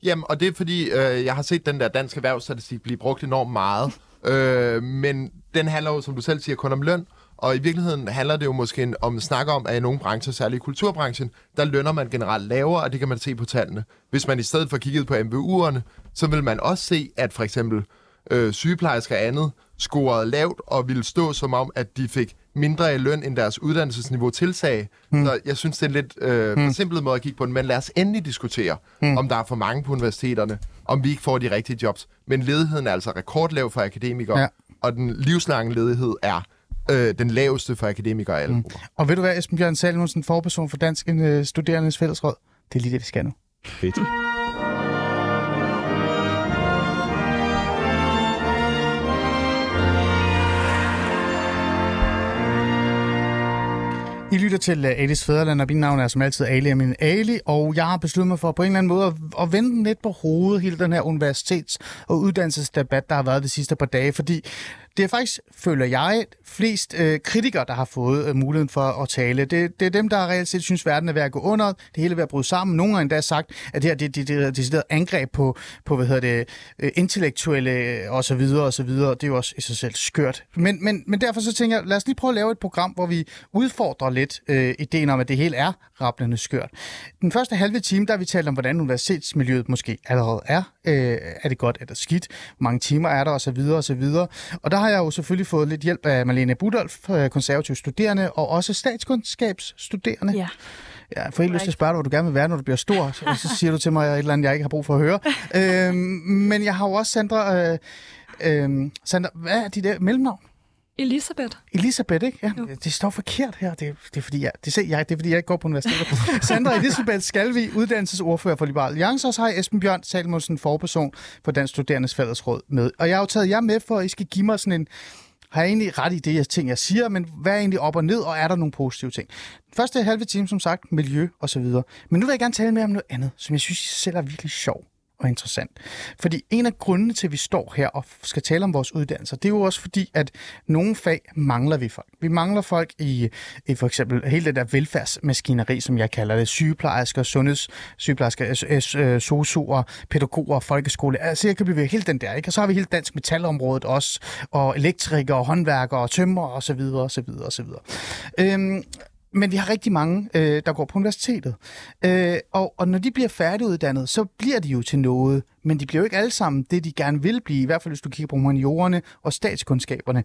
Jamen, og det er fordi, øh, jeg har set den der danske erhvervsstatistik blive brugt enormt meget. (laughs) Øh, men den handler jo, som du selv siger, kun om løn. Og i virkeligheden handler det jo måske om snak om, at i nogle brancher, særligt i kulturbranchen, der lønner man generelt lavere, og det kan man se på tallene. Hvis man i stedet for kiggede på MVU'erne, så vil man også se, at for eksempel øh, sygeplejersker og andet scorede lavt og ville stå som om, at de fik mindre i løn, end deres uddannelsesniveau tilsag. Mm. Så jeg synes, det er en lidt øh, mm. forsimplet måde at kigge på den, men lad os endelig diskutere, mm. om der er for mange på universiteterne, om vi ikke får de rigtige jobs. Men ledigheden er altså rekordlav for akademikere, Ja. og den livslange ledighed er øh, den laveste for akademikere af alle mm. Og ved du hvad, Esben Bjørn Salmonsen, forperson for Dansk øh, Studerendes Fællesråd? Det er lige det, vi skal nu. Fedt. I lytter til øh, Alis Fæderland, og mit navn er som altid Ali Amin Ali, og jeg har besluttet mig for på en eller anden måde at, at vende den lidt på hovedet, hele den her universitets- og uddannelsesdebat, der har været de sidste par dage, fordi det er faktisk, føler jeg, flest øh, kritikere, der har fået øh, muligheden for at tale. Det, det er dem, der reelt set synes, verden er ved at gå under, det hele er ved at bryde sammen. Nogle har endda sagt, at det her det, det, det er et angreb på, på hvad hedder det, øh, intellektuelle osv. og så videre og så videre. Det er jo også i sig selv skørt. Men, men, men derfor så tænker jeg, lad os lige prøve at lave et program, hvor vi udfordrer lidt øh, ideen om, at det hele er rappelende skørt. Den første halve time, der har vi talt om, hvordan universitetsmiljøet måske allerede er. Øh, er det godt eller skidt? Hvor mange timer er der? Og så videre og så videre. Og der har jeg jo selvfølgelig fået lidt hjælp af Malene Budolf, øh, konservativ studerende, og også statskundskabsstuderende. Ja. Ja, jeg får helt lyst til at spørge dig, hvor du gerne vil være, når du bliver stor, og (laughs) så siger du til mig et eller andet, jeg ikke har brug for at høre. (laughs) øhm, men jeg har jo også Sandra... Øh, øh, Sandra, hvad er dit der mellemnavn? Elisabeth. Elisabeth, ikke? Ja, det står forkert her. Det, det, er, fordi jeg, det, ser jeg, det er, fordi jeg ikke går på universitetet. (laughs) Sandra Elisabeth Skalvi, uddannelsesordfører for Liberal Alliance, og så har jeg Esben Bjørn Salmonsen, forperson for Dansk Studerendes Fællesråd med. Og jeg har jo taget jer med for, at I skal give mig sådan en har jeg egentlig ret i det, jeg ting, jeg siger, men hvad er egentlig op og ned, og er der nogle positive ting? Første halve time, som sagt, miljø og så videre. Men nu vil jeg gerne tale mere om noget andet, som jeg synes selv er virkelig sjov og interessant. Fordi en af grundene til, at vi står her og skal tale om vores uddannelser, det er jo også fordi, at nogle fag mangler vi folk. Vi mangler folk i, i for eksempel hele det der velfærdsmaskineri, som jeg kalder det, sygeplejersker, sundhedssygeplejersker, øh, sosuer, pædagoger, folkeskole. Altså jeg kan blive helt den der, ikke? Og så har vi hele dansk metalområdet også, og elektrikere, håndværkere, tømmer og så videre, og så videre, og så videre. Øhm, men vi har rigtig mange, øh, der går på universitetet. Øh, og, og når de bliver færdiguddannet, så bliver de jo til noget. Men de bliver jo ikke alle sammen det, de gerne vil blive. I hvert fald, hvis du kigger på humaniorerne og statskundskaberne.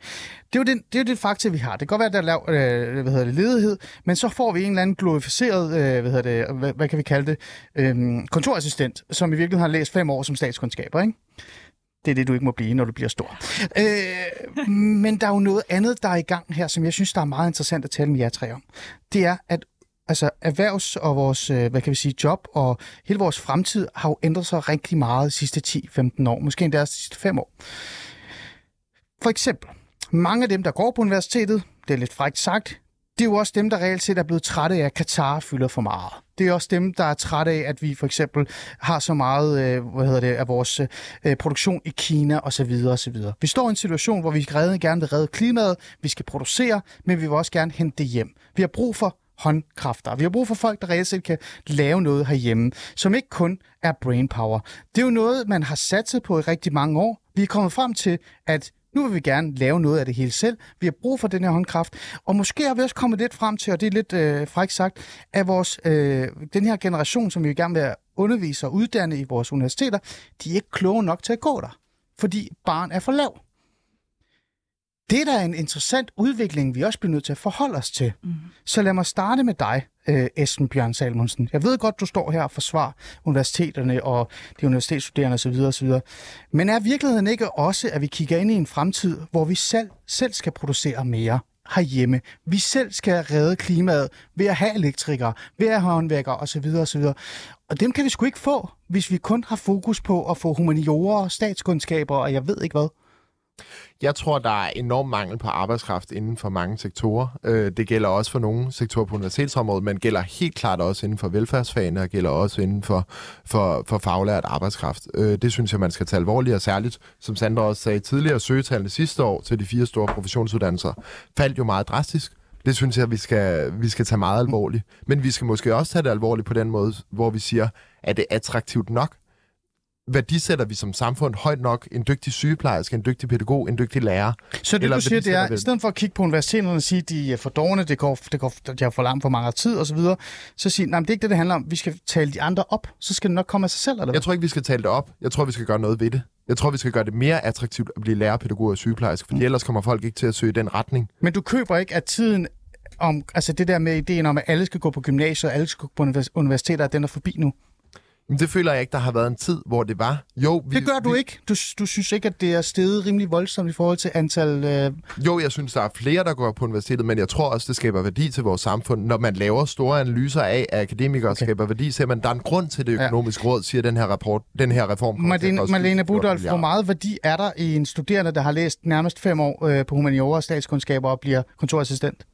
Det er jo det, det, er jo det fakta, vi har. Det kan godt være, at der er lav øh, hvad hedder det, ledighed, men så får vi en eller anden glorificeret, øh, hvad, hedder det, hvad, hvad kan vi kalde det, øh, kontorassistent, som i virkeligheden har læst fem år som statskundskaber, ikke? Det er det, du ikke må blive, når du bliver stor. Øh, men der er jo noget andet, der er i gang her, som jeg synes, der er meget interessant at tale med jer tre om. Det er, at altså, erhvervs- og vores øh, hvad kan vi sige, job og hele vores fremtid har jo ændret sig rigtig meget de sidste 10-15 år. Måske endda de sidste 5 år. For eksempel, mange af dem, der går på universitetet, det er lidt frækt sagt, det er jo også dem, der reelt set er blevet trætte af, at Katar fylder for meget. Det er også dem, der er trætte af, at vi for eksempel har så meget øh, hvad hedder det, af vores øh, produktion i Kina osv. osv. Vi står i en situation, hvor vi redde, gerne vil redde klimaet, vi skal producere, men vi vil også gerne hente det hjem. Vi har brug for håndkræfter. Vi har brug for folk, der reelt set kan lave noget herhjemme, som ikke kun er brain power. Det er jo noget, man har satset på i rigtig mange år. Vi er kommet frem til, at nu vil vi gerne lave noget af det hele selv. Vi har brug for den her håndkraft. Og måske har vi også kommet lidt frem til, og det er lidt øh, frækt sagt, at vores, øh, den her generation, som vi gerne vil undervise og uddanne i vores universiteter, de er ikke kloge nok til at gå der. Fordi barn er for lav. Det er da en interessant udvikling, vi også bliver nødt til at forholde os til. Mm. Så lad mig starte med dig, øh, Esben Bjørn Salmonsen. Jeg ved godt, du står her og forsvarer universiteterne og de universitetsstuderende osv. osv. Men er virkeligheden ikke også, at vi kigger ind i en fremtid, hvor vi selv, selv skal producere mere herhjemme. Vi selv skal redde klimaet ved at have elektrikere, ved at have håndværkere osv. osv. Og dem kan vi sgu ikke få, hvis vi kun har fokus på at få humaniorer, statskundskaber og jeg ved ikke hvad. Jeg tror, der er enorm mangel på arbejdskraft inden for mange sektorer. Øh, det gælder også for nogle sektorer på universitetsområdet, men gælder helt klart også inden for velfærdsfagene, og gælder også inden for, for, for faglært arbejdskraft. Øh, det synes jeg, man skal tage alvorligt, og særligt, som Sandra også sagde tidligere, søgetallene sidste år til de fire store professionsuddannelser faldt jo meget drastisk. Det synes jeg, vi skal, vi skal tage meget alvorligt. Men vi skal måske også tage det alvorligt på den måde, hvor vi siger, at det er attraktivt nok værdisætter vi som samfund højt nok en dygtig sygeplejerske, en dygtig pædagog, en dygtig lærer? Så det, Eller du siger, det er, i stedet for at kigge på universiteterne og sige, de er for dårne, det går, det går, de har for langt for mange tid osv., så, så sige, nej, det er ikke det, det handler om. Vi skal tale de andre op, så skal det nok komme af sig selv, eller? Jeg tror ikke, vi skal tale det op. Jeg tror, vi skal gøre noget ved det. Jeg tror, vi skal gøre det mere attraktivt at blive lærer, pædagog og sygeplejerske, for mm. ellers kommer folk ikke til at søge den retning. Men du køber ikke, at tiden om, altså det der med ideen om, at alle skal gå på gymnasiet, og alle skal gå på universiteter, den er forbi nu? Men det føler jeg ikke, der har været en tid, hvor det var. Jo, vi, det gør du vi... ikke. Du, du synes ikke, at det er steget rimelig voldsomt i forhold til antal... Øh... Jo, jeg synes, der er flere, der går på universitetet, men jeg tror også, det skaber værdi til vores samfund. Når man laver store analyser af, at akademikere okay. skaber værdi, så man, der er en grund til det økonomiske ja. råd, siger den her rapport, den her reform. Marlene, Marlene Budolf, hvor meget værdi er der i en studerende, der har læst nærmest fem år øh, på humaniora og statskundskaber og bliver kontorassistent?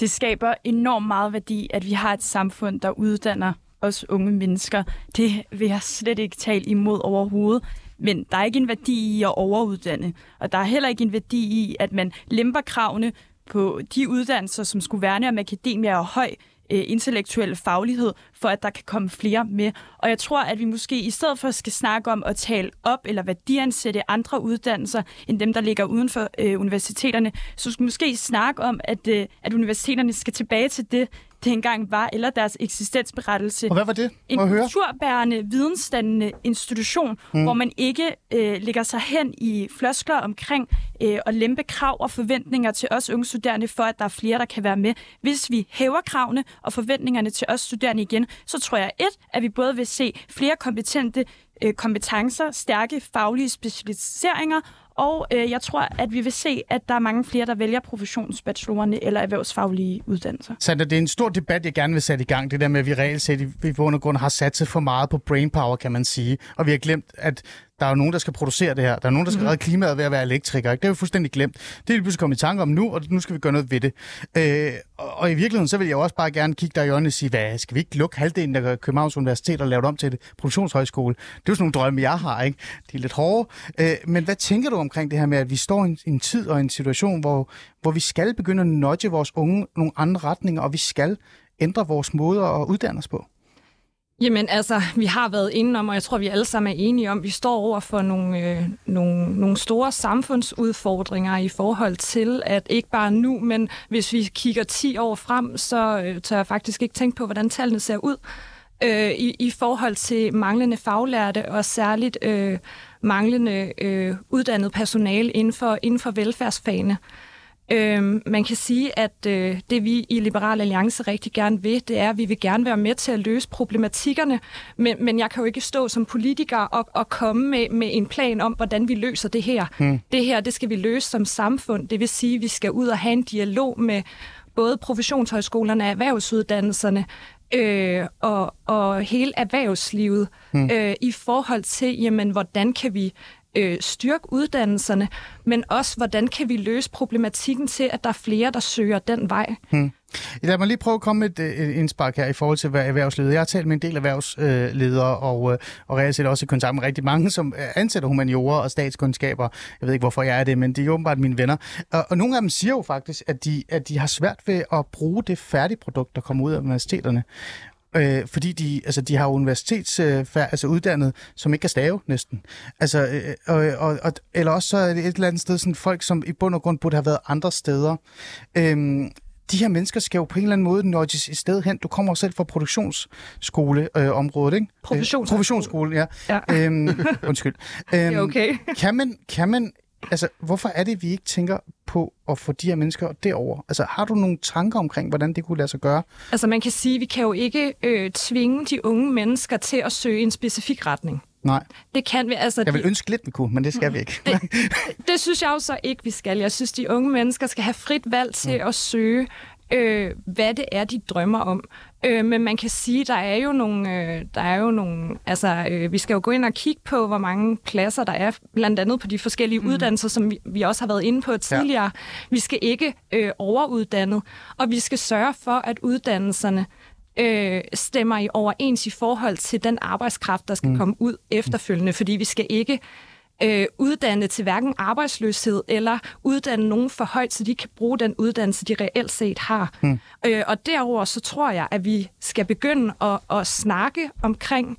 Det skaber enormt meget værdi, at vi har et samfund, der uddanner os unge mennesker. Det vil jeg slet ikke tale imod overhovedet. Men der er ikke en værdi i at overuddanne, og der er heller ikke en værdi i, at man lemper kravene på de uddannelser, som skulle værne om akademia og høj øh, intellektuel faglighed, for at der kan komme flere med. Og jeg tror, at vi måske i stedet for skal snakke om at tale op eller værdiansætte andre uddannelser, end dem, der ligger uden for øh, universiteterne, så skal vi måske snakke om, at, øh, at universiteterne skal tilbage til det, det engang var, eller deres eksistensberettelse. Og hvad var det? En Må høre? kulturbærende, vidensdannende institution, mm. hvor man ikke øh, lægger sig hen i floskler omkring øh, at lempe krav og forventninger til os unge studerende, for at der er flere, der kan være med. Hvis vi hæver kravene og forventningerne til os studerende igen, så tror jeg et, at vi både vil se flere kompetente øh, kompetencer, stærke faglige specialiseringer, og øh, jeg tror, at vi vil se, at der er mange flere, der vælger professionsbachelorerne eller erhvervsfaglige uddannelser. Sandra, det er en stor debat, jeg gerne vil sætte i gang. Det der med, at vi reelt set i, i bund og grund har satset for meget på brainpower, kan man sige. Og vi har glemt, at der er jo nogen, der skal producere det her. Der er nogen, der skal redde klimaet ved at være elektriker. Ikke? Det er jo fuldstændig glemt. Det er vi pludselig kommet i tanke om nu, og nu skal vi gøre noget ved det. Øh, og, og i virkeligheden, så vil jeg også bare gerne kigge dig i øjnene og sige, hvad, skal vi ikke lukke halvdelen af Københavns Universitet og lave det om til et produktionshøjskole? Det er jo sådan nogle drømme, jeg har. Ikke? De er lidt hårde. Øh, men hvad tænker du omkring det her med, at vi står i en, en tid og en situation, hvor, hvor vi skal begynde at nudge vores unge nogle andre retninger, og vi skal ændre vores måder at uddanne os på? Jamen altså, vi har været inde om, og jeg tror, vi alle sammen er enige om, at vi står over for nogle, øh, nogle, nogle store samfundsudfordringer i forhold til, at ikke bare nu, men hvis vi kigger 10 år frem, så øh, tør jeg faktisk ikke tænke på, hvordan tallene ser ud øh, i, i forhold til manglende faglærte og særligt øh, manglende øh, uddannet personale inden for, inden for velfærdsfagene. Øhm, man kan sige, at øh, det vi i Liberal Alliance rigtig gerne vil, det er, at vi vil gerne være med til at løse problematikkerne, men, men jeg kan jo ikke stå som politiker og, og komme med, med en plan om, hvordan vi løser det her. Hmm. Det her, det skal vi løse som samfund. Det vil sige, at vi skal ud og have en dialog med både professionshøjskolerne og erhvervsuddannelserne, øh, og, og hele erhvervslivet hmm. øh, i forhold til, jamen, hvordan kan vi øh, styrke uddannelserne, men også hvordan kan vi løse problematikken til, at der er flere, der søger den vej. Hmm. Lad mig lige prøve at komme med et, øh, et indspark her i forhold til erhvervsledere. Jeg har talt med en del erhvervsledere, og, øh, og reelt set også i kontakt med rigtig mange, som øh, ansætter humaniorer og statskundskaber. Jeg ved ikke, hvorfor jeg er det, men det er åbenbart mine venner. Og, og nogle af dem siger jo faktisk, at de, at de har svært ved at bruge det færdige produkt, der kommer ud af universiteterne. Øh, fordi de, altså, de har universitets øh, altså uddannet, som ikke kan stave næsten. Altså, øh, og, og, og, eller også så er det et eller andet sted sådan folk, som i bund og grund burde have været andre steder. Øh, de her mennesker skal jo på en eller anden måde nudges et sted hen. Du kommer selv fra produktionsskoleområdet, øh, ikke? Professionsskole. Professionsskole, ja. Ja. Øhm, undskyld. (laughs) Det Øhm, er okay. kan man, kan man, altså, hvorfor er det, vi ikke tænker på at få de her mennesker derover? Altså, har du nogle tanker omkring, hvordan det kunne lade sig gøre? Altså man kan sige, at vi kan jo ikke øh, tvinge de unge mennesker til at søge en specifik retning. Nej, Det kan vi altså... jeg vil de- ønske lidt, vi kunne, men det skal vi ikke. det, det synes jeg jo så ikke, vi skal. Jeg synes, de unge mennesker skal have frit valg til at søge, øh, hvad det er, de drømmer om. Øh, men man kan sige, der er jo nogle, øh, der er jo nogle, altså øh, vi skal jo gå ind og kigge på, hvor mange pladser der er, blandt andet på de forskellige mm. uddannelser, som vi, vi også har været inde på tidligere. Ja. Vi skal ikke øh, overuddannet, og vi skal sørge for, at uddannelserne øh, stemmer i overens i forhold til den arbejdskraft, der skal mm. komme ud efterfølgende, fordi vi skal ikke øh, uddanne til hverken arbejdsløshed eller uddanne nogen for højt, så de kan bruge den uddannelse, de reelt set har. Mm. Øh, og derover så tror jeg, at vi skal begynde at, at snakke omkring,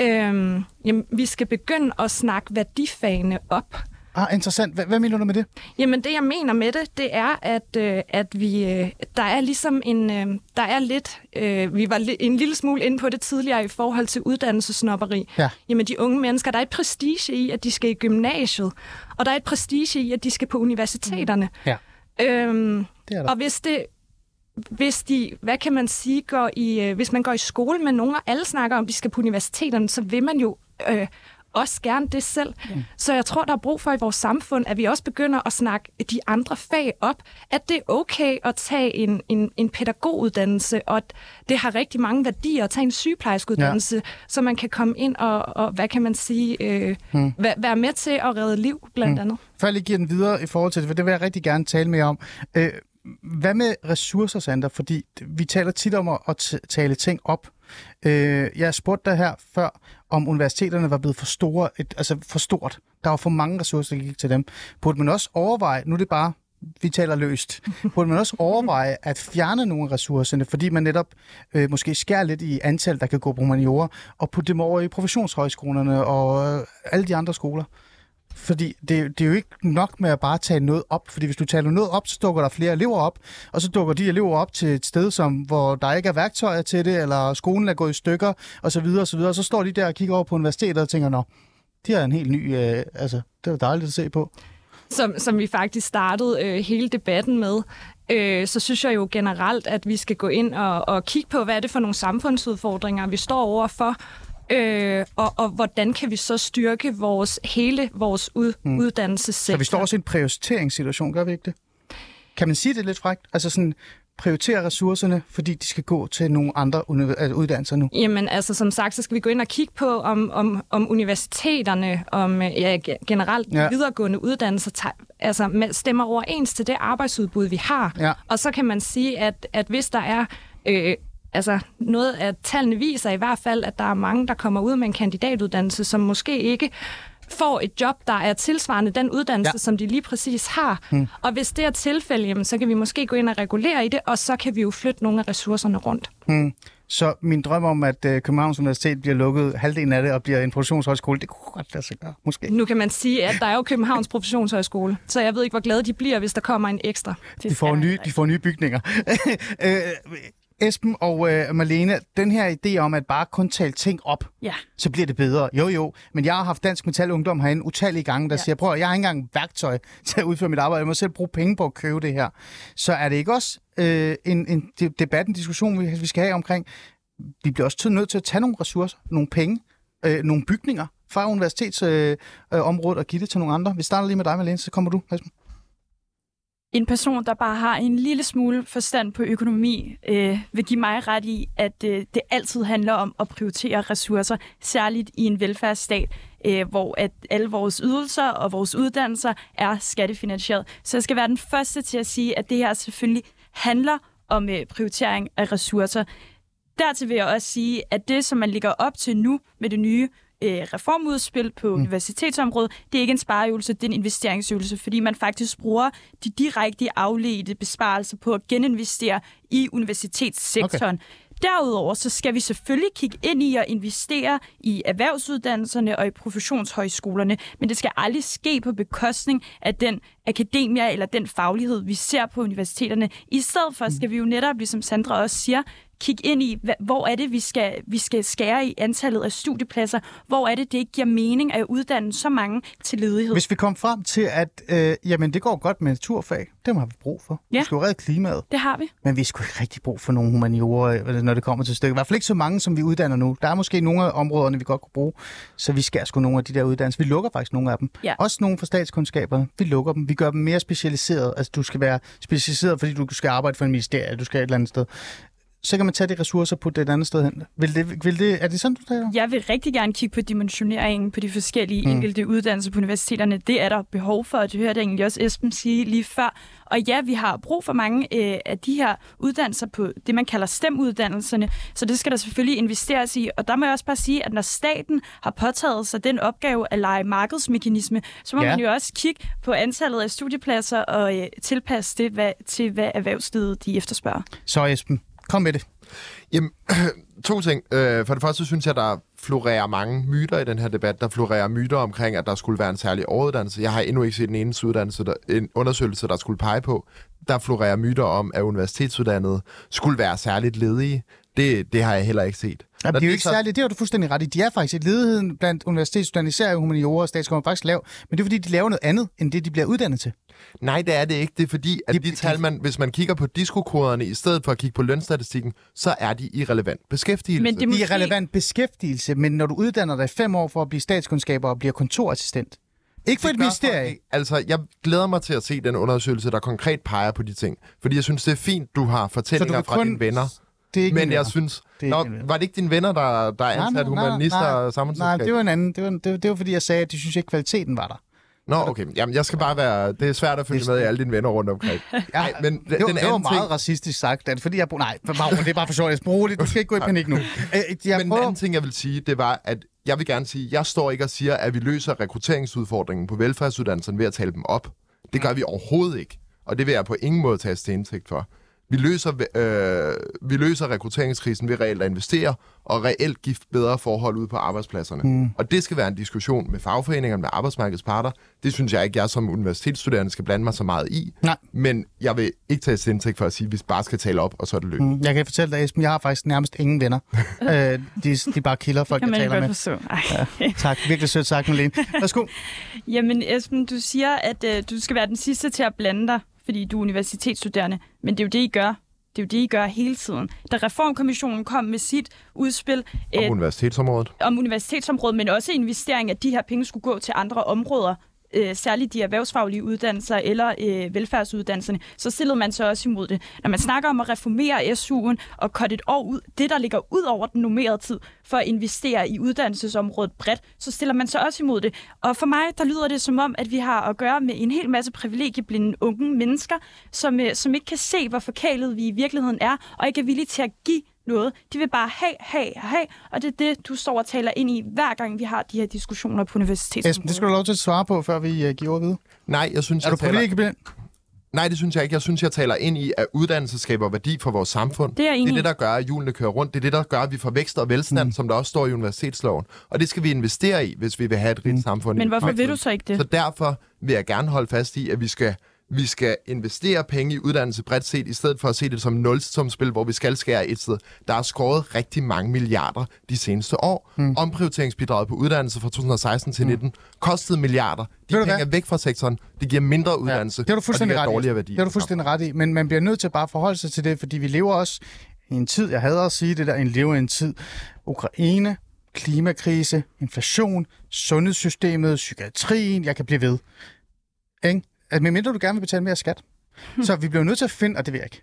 øh, jamen, vi skal begynde at snakke værdifagene op. Ah, interessant. Hvad, hvad mener du med det? Jamen det jeg mener med det, det er at øh, at vi øh, der er ligesom en øh, der er lidt øh, vi var en lille smule inde på det tidligere i forhold til uddannelsesnopperi. Ja. Jamen de unge mennesker, der er et prestige i at de skal i gymnasiet, og der er et prestige i at de skal på universiteterne. Ja. Øhm, Det er der. og hvis det hvis de, hvad kan man sige, går i, øh, hvis man går i skole med nogen, og alle snakker om, at de skal på universiteterne, så vil man jo øh, også gerne det selv. Mm. Så jeg tror, der er brug for i vores samfund, at vi også begynder at snakke de andre fag op, at det er okay at tage en, en, en pædagoguddannelse, og at det har rigtig mange værdier at tage en sygeplejerskeuddannelse, ja. så man kan komme ind og, og hvad kan man sige, øh, mm. være, være med til at redde liv, blandt mm. andet. Før jeg lige giver den videre i forhold til det, for det vil jeg rigtig gerne tale mere om. Øh, hvad med ressourcer, Sander? Fordi vi taler tit om at, at tale ting op. Øh, jeg spurgte dig her før, om universiteterne var blevet for, store, et, altså for stort. Der var for mange ressourcer, der gik til dem. Burde man også overveje, nu er det bare vi taler løst. (laughs) Burde man også overveje at fjerne nogle af ressourcerne, fordi man netop øh, måske skærer lidt i antal, der kan gå på humaniora, og putte dem over i professionshøjskolerne og øh, alle de andre skoler? Fordi det, det er jo ikke nok med at bare tage noget op, fordi hvis du tager noget op, så dukker der flere elever op, og så dukker de elever op til et sted, som, hvor der ikke er værktøjer til det, eller skolen er gået i stykker, og så videre, og så videre. Og så står de der og kigger over på universitetet og tænker, nå, de har en helt ny, øh, altså, det var dejligt at se på. Som, som vi faktisk startede øh, hele debatten med, øh, så synes jeg jo generelt, at vi skal gå ind og, og kigge på, hvad er det for nogle samfundsudfordringer, vi står overfor, Øh, og, og hvordan kan vi så styrke vores hele vores ud, mm. uddannelsessektor? Så vi står også i en prioriteringssituation, gør vi ikke det? Kan man sige det lidt frækt? Altså sådan, prioritere ressourcerne, fordi de skal gå til nogle andre uddannelser nu? Jamen altså, som sagt, så skal vi gå ind og kigge på, om, om, om universiteterne, om ja, generelt ja. videregående uddannelser, tager, altså stemmer overens til det arbejdsudbud, vi har. Ja. Og så kan man sige, at, at hvis der er øh, altså noget af tallene viser i hvert fald, at der er mange, der kommer ud med en kandidatuddannelse, som måske ikke får et job, der er tilsvarende den uddannelse, ja. som de lige præcis har. Hmm. Og hvis det er tilfældet, jamen, så kan vi måske gå ind og regulere i det, og så kan vi jo flytte nogle af ressourcerne rundt. Hmm. Så min drøm om, at uh, Københavns Universitet bliver lukket halvdelen af det og bliver en professionshøjskole, det kunne godt lade sig gøre, måske. Nu kan man sige, at der er jo Københavns Professionshøjskole, så jeg ved ikke, hvor glade de bliver, hvis der kommer en ekstra. De får, nye, de får nye bygninger. (laughs) Esben og øh, Marlene, den her idé om at bare kun tale ting op, ja. så bliver det bedre. Jo, jo. Men jeg har haft Dansk Metal Ungdom herinde utallige gange, der ja. siger, prøv jeg har ikke engang værktøj til at udføre mit arbejde. Jeg må selv bruge penge på at købe det her. Så er det ikke også øh, en, en debat, en diskussion, vi, vi skal have omkring, vi bliver også nødt til at tage nogle ressourcer, nogle penge, øh, nogle bygninger fra universitetsområdet øh, øh, og give det til nogle andre. Vi starter lige med dig, Marlene, så kommer du, Esben en person, der bare har en lille smule forstand på økonomi, øh, vil give mig ret i, at øh, det altid handler om at prioritere ressourcer, særligt i en velfærdsstat, øh, hvor at alle vores ydelser og vores uddannelser er skattefinansieret. Så jeg skal være den første til at sige, at det her selvfølgelig handler om øh, prioritering af ressourcer. Dertil vil jeg også sige, at det, som man ligger op til nu med det nye øh, reformudspil på mm. universitetsområdet, det er ikke en spareøvelse, det er en investeringsøvelse, fordi man faktisk bruger de direkte afledte besparelser på at geninvestere i universitetssektoren. Okay. Derudover så skal vi selvfølgelig kigge ind i at investere i erhvervsuddannelserne og i professionshøjskolerne, men det skal aldrig ske på bekostning af den akademia eller den faglighed, vi ser på universiteterne. I stedet for skal vi jo netop, ligesom Sandra også siger, kigge ind i, hvor er det, vi skal, vi skal skære i antallet af studiepladser? Hvor er det, det ikke giver mening at uddanne så mange til ledighed? Hvis vi kom frem til, at øh, jamen, det går godt med naturfag, det har vi brug for. Ja. Vi skal jo redde klimaet. Det har vi. Men vi skulle ikke rigtig brug for nogle humaniorer, øh, når det kommer til stykket. I hvert fald ikke så mange, som vi uddanner nu. Der er måske nogle af områderne, vi godt kunne bruge, så vi skal sgu nogle af de der uddannelser. Vi lukker faktisk nogle af dem. Ja. Også nogle for statskundskaberne. Vi lukker dem. Vi gør dem mere specialiseret. Altså, du skal være specialiseret, fordi du skal arbejde for en ministerie, du skal et eller andet sted så kan man tage de ressourcer på det andet sted hen. Vil det, vil det, er det sådan, du taler? Jeg vil rigtig gerne kigge på dimensioneringen på de forskellige mm. enkelte uddannelser på universiteterne. Det er der behov for, og det hørte jeg egentlig også Esben sige lige før. Og ja, vi har brug for mange øh, af de her uddannelser på det, man kalder STEM-uddannelserne, så det skal der selvfølgelig investeres i. Og der må jeg også bare sige, at når staten har påtaget sig den opgave at lege markedsmekanisme, så må ja. man jo også kigge på antallet af studiepladser og øh, tilpasse det hvad, til, hvad erhvervslivet de efterspørger. Så Esben, Kom med det. Jamen, (clears throat) to ting. Øh, for det første synes jeg, der florerer mange myter i den her debat. Der florerer myter omkring, at der skulle være en særlig overuddannelse. Jeg har endnu ikke set en eneste uddannelse, der, en undersøgelse, der skulle pege på. Der florerer myter om, at universitetsuddannede skulle være særligt ledige. Det, det har jeg heller ikke set. Ja, det er jo ikke så... særligt, det har du fuldstændig ret i. De er faktisk, ledigheden blandt universitetsstuderende, især i humaniora og statskommer, faktisk lav. Men det er fordi, de laver noget andet, end det, de bliver uddannet til. Nej, det er det ikke. Det er fordi, at de, de tal, man, hvis man kigger på diskokoderne i stedet for at kigge på lønstatistikken, så er de irrelevant beskæftigelse. Men det måske... De er relevant beskæftigelse, men når du uddanner dig fem år for at blive statskundskaber og bliver kontorassistent, ikke for det et mysterie. Altså, jeg glæder mig til at se den undersøgelse, der konkret peger på de ting. Fordi jeg synes, det er fint, du har fortællinger fra kun... dine venner. Det er ikke Men jeg synes... Det Nå, var det ikke dine venner, der, der er ansat humanister og samfundsselskab? Nej, det var en anden. Det var, det, var, det var fordi, jeg sagde, at de synes ikke, kvaliteten var der. Nå, okay. Jamen, jeg skal bare være... Det er svært at følge med i alle dine venner rundt omkring. Nej, men Det, var, den det var anden meget ting, racistisk sagt. Det fordi, jeg... Nej, for det er bare for sjovt. Jeg roligt. Du skal ikke gå i panik nu. (laughs) Øh, Jeg men prøver... anden ting, jeg vil sige, det var, at jeg vil gerne sige, jeg står ikke og siger, at vi løser rekrutteringsudfordringen på velfærdsuddannelserne ved at tale dem op. Det gør vi overhovedet ikke. Og det vil jeg på ingen måde tage til indtægt for. Vi løser, øh, vi løser rekrutteringskrisen ved reelt at investere og reelt give bedre forhold ude på arbejdspladserne. Mm. Og det skal være en diskussion med fagforeningerne, med arbejdsmarkedets parter. Det synes jeg ikke, jeg som universitetsstuderende skal blande mig så meget i. Nej. Men jeg vil ikke tage indtægt for at sige, at vi bare skal tale op, og så er det løst. Mm. Jeg kan fortælle dig, Esben, jeg har faktisk nærmest ingen venner. (laughs) øh, de, de er bare kilder, folk, jeg taler med. forstå. Ej. Tak, virkelig sødt sagt, Malene. Værsgo. (laughs) Jamen Esben, du siger, at øh, du skal være den sidste til at blande dig, fordi du er universitetsstuderende. Men det er jo det, I gør. Det er jo det, I gør hele tiden. Da Reformkommissionen kom med sit udspil Om øh, universitetsområdet. om universitetsområdet, men også investering, at de her penge skulle gå til andre områder, øh, særligt de erhvervsfaglige uddannelser eller øh, velfærdsuddannelserne, så stillede man sig også imod det. Når man snakker om at reformere SU'en og korte et år ud, det der ligger ud over den normerede tid for at investere i uddannelsesområdet bredt, så stiller man sig også imod det. Og for mig, der lyder det som om, at vi har at gøre med en hel masse privilegieblinde unge mennesker, som, øh, som ikke kan se, hvor forkælet vi i virkeligheden er, og ikke er villige til at give noget. De vil bare have, have, have, og det er det, du står og taler ind i, hver gang vi har de her diskussioner på universitetet. Esben, det skal du lov til at svare på, før vi uh, giver ordet videre. Nej, jeg synes, Er du jeg taler... privilegieblind? Nej, det synes jeg ikke. Jeg synes, jeg taler ind i, at uddannelse skaber værdi for vores samfund. Det er det er det, der gør, at hjulene kører rundt. Det er det, der gør, at vi får vækst og velstand, mm. som der også står i universitetsloven. Og det skal vi investere i, hvis vi vil have et rigt mm. samfund. Men i hvorfor vil du så ikke det? Så derfor vil jeg gerne holde fast i, at vi skal, vi skal investere penge i uddannelse bredt set, i stedet for at se det som nulsumspil, hvor vi skal skære et sted. Der er skåret rigtig mange milliarder de seneste år. Mm. Omprioriteringsbidraget på uddannelse fra 2016 til 19 kostede milliarder. De Ved penge er væk fra sektoren. Det giver mindre uddannelse. Det har du fuldstændig og det ret giver dårligere værdi. Det har du fuldstændig ret i, men man bliver nødt til bare at forholde sig til det, fordi vi lever også i en tid, jeg hader at sige det der, en lever i en tid, Ukraine, klimakrise, inflation, sundhedssystemet, psykiatrien, jeg kan blive ved. Ikke? Altså, medmindre du gerne vil betale mere skat. Så vi bliver nødt til at finde, og det vil jeg ikke.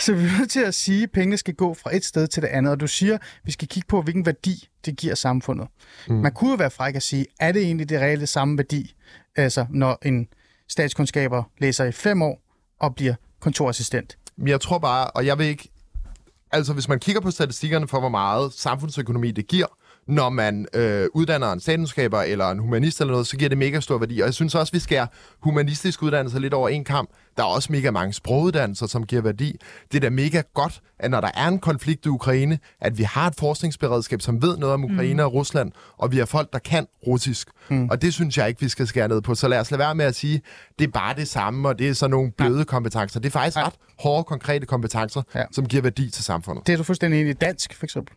Så vi bliver nødt til at sige, at pengene skal gå fra et sted til det andet. Og du siger, at vi skal kigge på, hvilken værdi det giver samfundet. Mm. Man kunne jo være fræk at sige, er det egentlig det reelle samme værdi, altså når en statskundskaber læser i fem år og bliver kontorassistent? Jeg tror bare, og jeg vil ikke... Altså, hvis man kigger på statistikkerne for, hvor meget samfundsøkonomi det giver, når man øh, uddanner en statskundskaber eller en humanist eller noget, så giver det mega stor værdi. Og jeg synes også, vi skal humanistiske uddannelser lidt over en kamp. Der er også mega mange sproguddannelser, som giver værdi. Det er da mega godt, at når der er en konflikt i Ukraine, at vi har et forskningsberedskab, som ved noget om Ukraine mm. og Rusland, og vi har folk, der kan russisk. Mm. Og det synes jeg ikke, vi skal skære ned på. Så lad os lade være med at sige, det er bare det samme, og det er sådan nogle bløde kompetencer. Det er faktisk ret hårde, konkrete kompetencer, Ja. ja. som giver værdi til samfundet. Det er du fuldstændig enig i. Dansk, for eksempel.